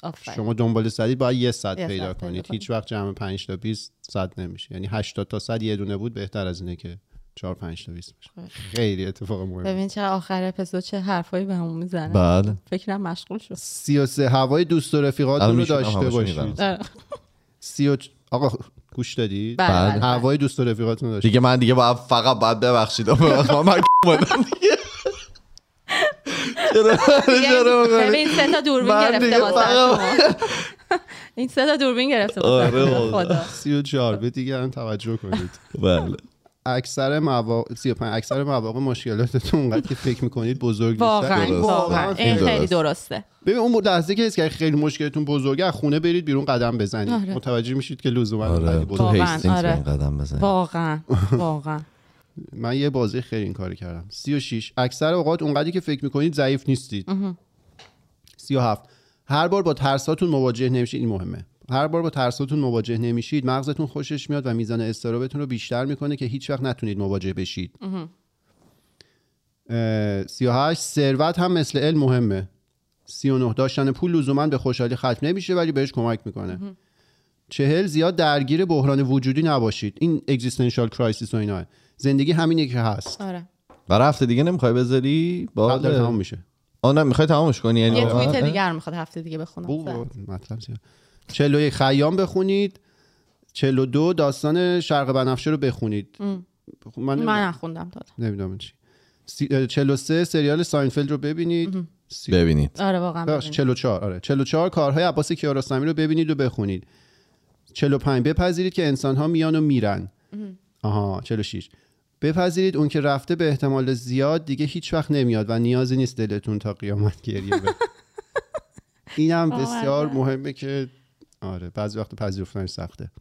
Speaker 2: آفرین.
Speaker 3: شما دنبال صدید باید یه صد پیدا کنید. هیچ وقت جمع 5 تا 20 صد نمیشه. یعنی 80 تا صد یه دونه بود بهتر از اینه که 4 5 تا 20 بشه. خیلی. اتفاق مهمه
Speaker 2: ببین چه آخر اپیزود چه حرفایی به همون می‌زنه.
Speaker 1: بله.
Speaker 2: فکرم مشغول شد.
Speaker 3: 33 هوای دوست و رفیقاتون
Speaker 1: الان
Speaker 3: رو داشته باشید.
Speaker 1: می‌برم.
Speaker 2: آره.
Speaker 3: 30 آقا گوش
Speaker 2: بله.
Speaker 3: هوای دوست و رفیقاتون رو داشته
Speaker 1: دیگه من دیگه باید فقط باید ببخشید. من دیگه؟ چرا چرا می‌کنی؟
Speaker 2: ببین سه تا دوربین گرفته
Speaker 1: دیگه
Speaker 2: واسه این سه تا دوربین گرفته
Speaker 1: آره والله.
Speaker 2: خدا
Speaker 3: 34 به دیگران توجه کنید
Speaker 1: بله
Speaker 3: اکثر مواقع 35 اکثر مواقع مشکلاتتون اونقدر که فکر می‌کنید بزرگ نیست
Speaker 2: واقعا. واقعا. این خیلی
Speaker 1: درست.
Speaker 2: درسته
Speaker 3: ببین اون لحظه که حس کردید خیلی مشکلتون بزرگه از خونه برید بیرون قدم بزنید
Speaker 2: آره.
Speaker 3: متوجه میشید که لزوما
Speaker 1: آره
Speaker 2: آره.
Speaker 1: به این قدم بزنی
Speaker 2: واقعا واقعا
Speaker 3: من یه بازی خیلی این کاری کردم. 36 اکثر اوقات اونقدری که فکر می‌کنید ضعیف نیستید. 37 هر بار با ترساتون مواجه نمیشید. این مهمه. هر بار با ترساتون مواجه نمیشید مغزتون خوشش میاد و میزان استرابتون رو بیشتر می‌کنه که هیچ وقت نتونید مواجه بشید. اه، 38 ثروت هم مثل علم مهمه. 39 داشتن پول لزوما به خوشحالی ختم نمیشه ولی بهش کمک می‌کنه. چهل. زیاد درگیر بحران وجودی نباشید. این existential crisis و اینا زندگی همینه که هست.
Speaker 2: آره.
Speaker 1: برای هفته دیگه نمی‌خوای بذاری؟
Speaker 3: داره
Speaker 1: با
Speaker 3: تمام میشه.
Speaker 1: آه نه می‌خوای تمامش کنی؟ یعنی
Speaker 2: یه؟ توییت دیگر می‌خواد هفته دیگه بخونم.
Speaker 3: او مطلب زیاد. 41 خیام بخونید. 42 داستان شرق بنفشه رو بخونید. خب من
Speaker 2: من نخوندم دادم
Speaker 3: نمی‌دونم چی. سی- اه، 43 سریال ساینفلد رو ببینید. سی-
Speaker 1: ببینید.
Speaker 2: آره واقعا ببینید.
Speaker 3: 44 آره. 44 کارهای عباس کیارستمی رو ببینید و بخونید. 45 بپذیرید که انسان ها میان و میرن. آها 46 بپذیرید اون که رفته به احتمال زیاد دیگه هیچ وقت نمیاد و نیازی نیست دلتون تا قیامت گریه بره اینم بسیار. مهمه که آره بعضی وقت پذیرفتنش سخته.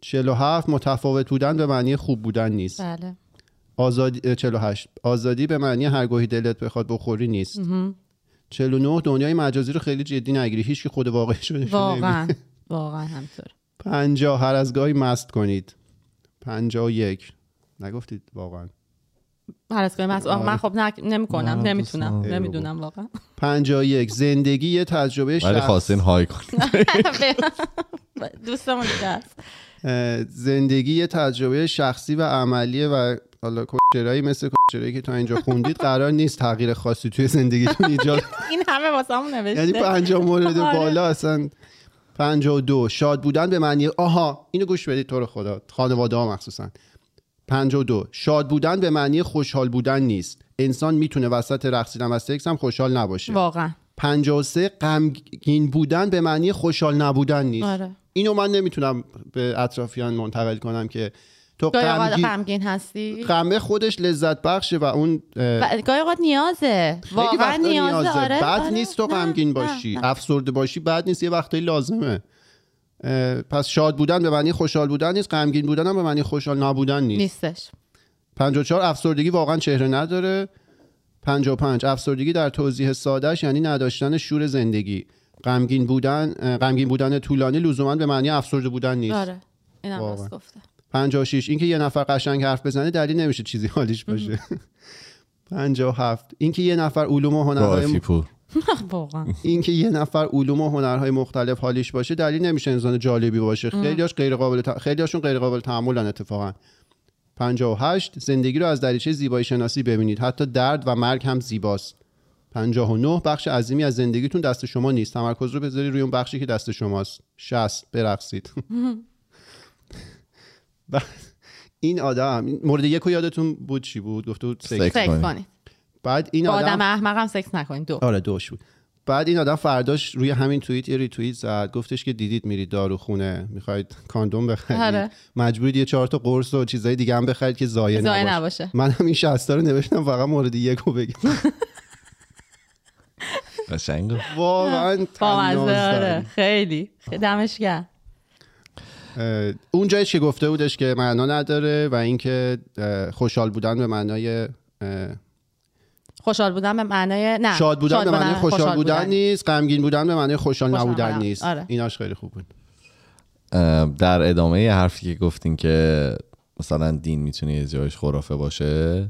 Speaker 3: 47 متفاوت بودن به معنی خوب بودن نیست.
Speaker 2: بله.
Speaker 3: آزادی اه، 48 آزادی به معنی هرگاهی دلت بخواد بخوری نیست. 49 دنیای مجازی رو خیلی جدی نگیری. هیچ که خود واقعی شده
Speaker 2: واقعا. واقعا همطور
Speaker 3: 50 هر از گاهی مست کنید. 51 نگفتید واقعا.
Speaker 2: هر از من آه، من خب نمی کنم
Speaker 1: نه،
Speaker 2: نمی‌تونم. نمی‌دونم واقعا.
Speaker 3: 51 زندگی یه تجربه
Speaker 1: ولی
Speaker 3: شخص.
Speaker 1: خواستین های کنید.
Speaker 2: دوستمون است
Speaker 3: اه، زندگی یه تجربه شخصی و عملیه و حالا کچرایی مثل کچرایی که تا اینجا خوندید قرار نیست تغییر خاصی توی زندگیتون ایجاد
Speaker 2: این همه واسه همون
Speaker 3: یعنی
Speaker 2: نوشته
Speaker 3: پنجاه مورد
Speaker 2: آره.
Speaker 3: بالا اصلا پنجاه و دو. شاد بودن به معنی آها اینو گوش بدید تو رو خدا. خانواده ها مخصوصا. پنجاه و دو. شاد بودن به معنی خوشحال بودن نیست. انسان می‌تونه وسط رقصیدن و سکس هم خوشحال نباشه.
Speaker 2: واقعا.
Speaker 3: پنجاه و سه غمگین بودن به معنی خوشحال نبودن نیست.
Speaker 2: آره.
Speaker 3: اینو من نمی‌تونم به اطرافیان منتقل کنم که تو غمگین
Speaker 2: هستی؟
Speaker 3: غمه خودش لذت بخشه و اون
Speaker 2: گاهی اوقات نیازه. واقعا نیازه,
Speaker 3: نیازه.
Speaker 2: آره
Speaker 3: بد
Speaker 2: آره.
Speaker 3: نیست تو غمگین باشی.
Speaker 2: نه.
Speaker 3: افسرده باشی بد نیست. یه وقتایی لازمه. پس شاد بودن به معنی خوشحال بودن نیست غمگین بودن هم به معنی خوشحال نبودن نیست.
Speaker 2: نیستش.
Speaker 3: 54 افسردگی واقعا چهره نداره. 55 افسردگی در توضیح سادهش یعنی نداشتن شور زندگی. غمگین بودن غمگین بودن طولانی لزوما به معنی افسرده بودن نیست.
Speaker 2: آره اینم گفته.
Speaker 3: 56 اینکه یه نفر قشنگ حرف بزنه دلیل نمیشه چیزی حالیش باشه. 57 اینکه یه نفر علوم و هنرهای
Speaker 2: واقعا.
Speaker 3: اینکه یه نفر علوم و هنرهای مختلف حالیش باشه دلیل نمیشه انسان جالبی باشه. خیلیاش غیر قابل ت... خیلیاشون غیر قابل تحملن اتفاقا. 58 زندگی رو از دریچه زیبایی شناسی ببینید. حتی درد و مرگ هم زیباست. 59 بخش عظیمی از زندگیتون دست شما نیست. تمرکز رو بذاری روی اون بخشی که دست شماست. 60 برقصید. این آدم این مورد یک یادتون بود چی بود؟ گفته بود. سکس
Speaker 1: کنید.
Speaker 3: بعد این آدم
Speaker 2: آدم احمقم سکس نکنید دو.
Speaker 3: آره دوش بود بعد این آدم فرداش روی همین توییت یه ریتوییت زد گفتش که دیدید میرید داروخونه می‌خواید کاندوم بخرید.
Speaker 2: آره.
Speaker 3: مجبورید یه چهار تا قرص و چیزای دیگه هم بخرید که ضایع
Speaker 2: زای
Speaker 3: نباشه.
Speaker 2: نباشه.
Speaker 3: من هم این 60 رو نوشتم فقط مورد یک رو بگم.
Speaker 1: قشنگ.
Speaker 3: واقعا
Speaker 2: آره. خیلی. خیلی دمش گرم.
Speaker 3: اون جایش که گفته بودش که معنا نداره و اینکه خوشحال بودن به معنای
Speaker 2: خوشحال بودن به معنای نه.
Speaker 3: شاد بودن به معنای خوشحال بودن نیست غمگین بودن به معنای خوشحال
Speaker 2: خوشحال
Speaker 3: نبودن
Speaker 2: بودن.
Speaker 3: نیست.
Speaker 2: آره.
Speaker 3: ایناش خیلی خوب بود.
Speaker 1: در ادامه حرفی که گفتین که مثلا دین می‌تونه یه جایش خرافه باشه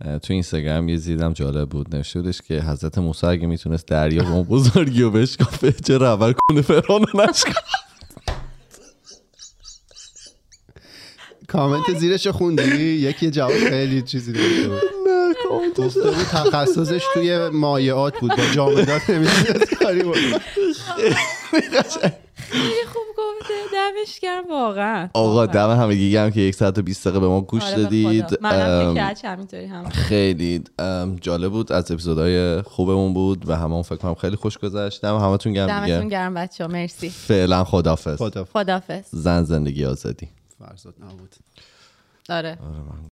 Speaker 1: تو اینستاگرام یه زیدم جالب بود. نوشته بودش که حضرت موسی اگه می‌تونست دریا به اون بزرگی و بشکافه چرا اول کنه فرعون
Speaker 3: کامنت زیرش خوندی؟ یکی جواب خیلی چیزی گفته بود. تخصصش توی مایعات بود. با جامدات نمی‌تونست کاری بود
Speaker 2: خیلی خوب گفته. دمش گرم واقعا.
Speaker 1: آقا دم همگی گم که یک ساعت و 20 دقیقه به ما گوش
Speaker 2: آره
Speaker 1: دادید. خیلی جالب بود. از اپیزودهای خوبمون بود و همون فکر کنم خیلی خوش گذشت. دم همتون گم
Speaker 2: دمتون گرم بچه ها مرسی.
Speaker 1: فعلا خدافظ
Speaker 3: خدا
Speaker 2: خدافز
Speaker 1: زن زندگی آزادی.
Speaker 3: فرزاد نبود.
Speaker 2: آره.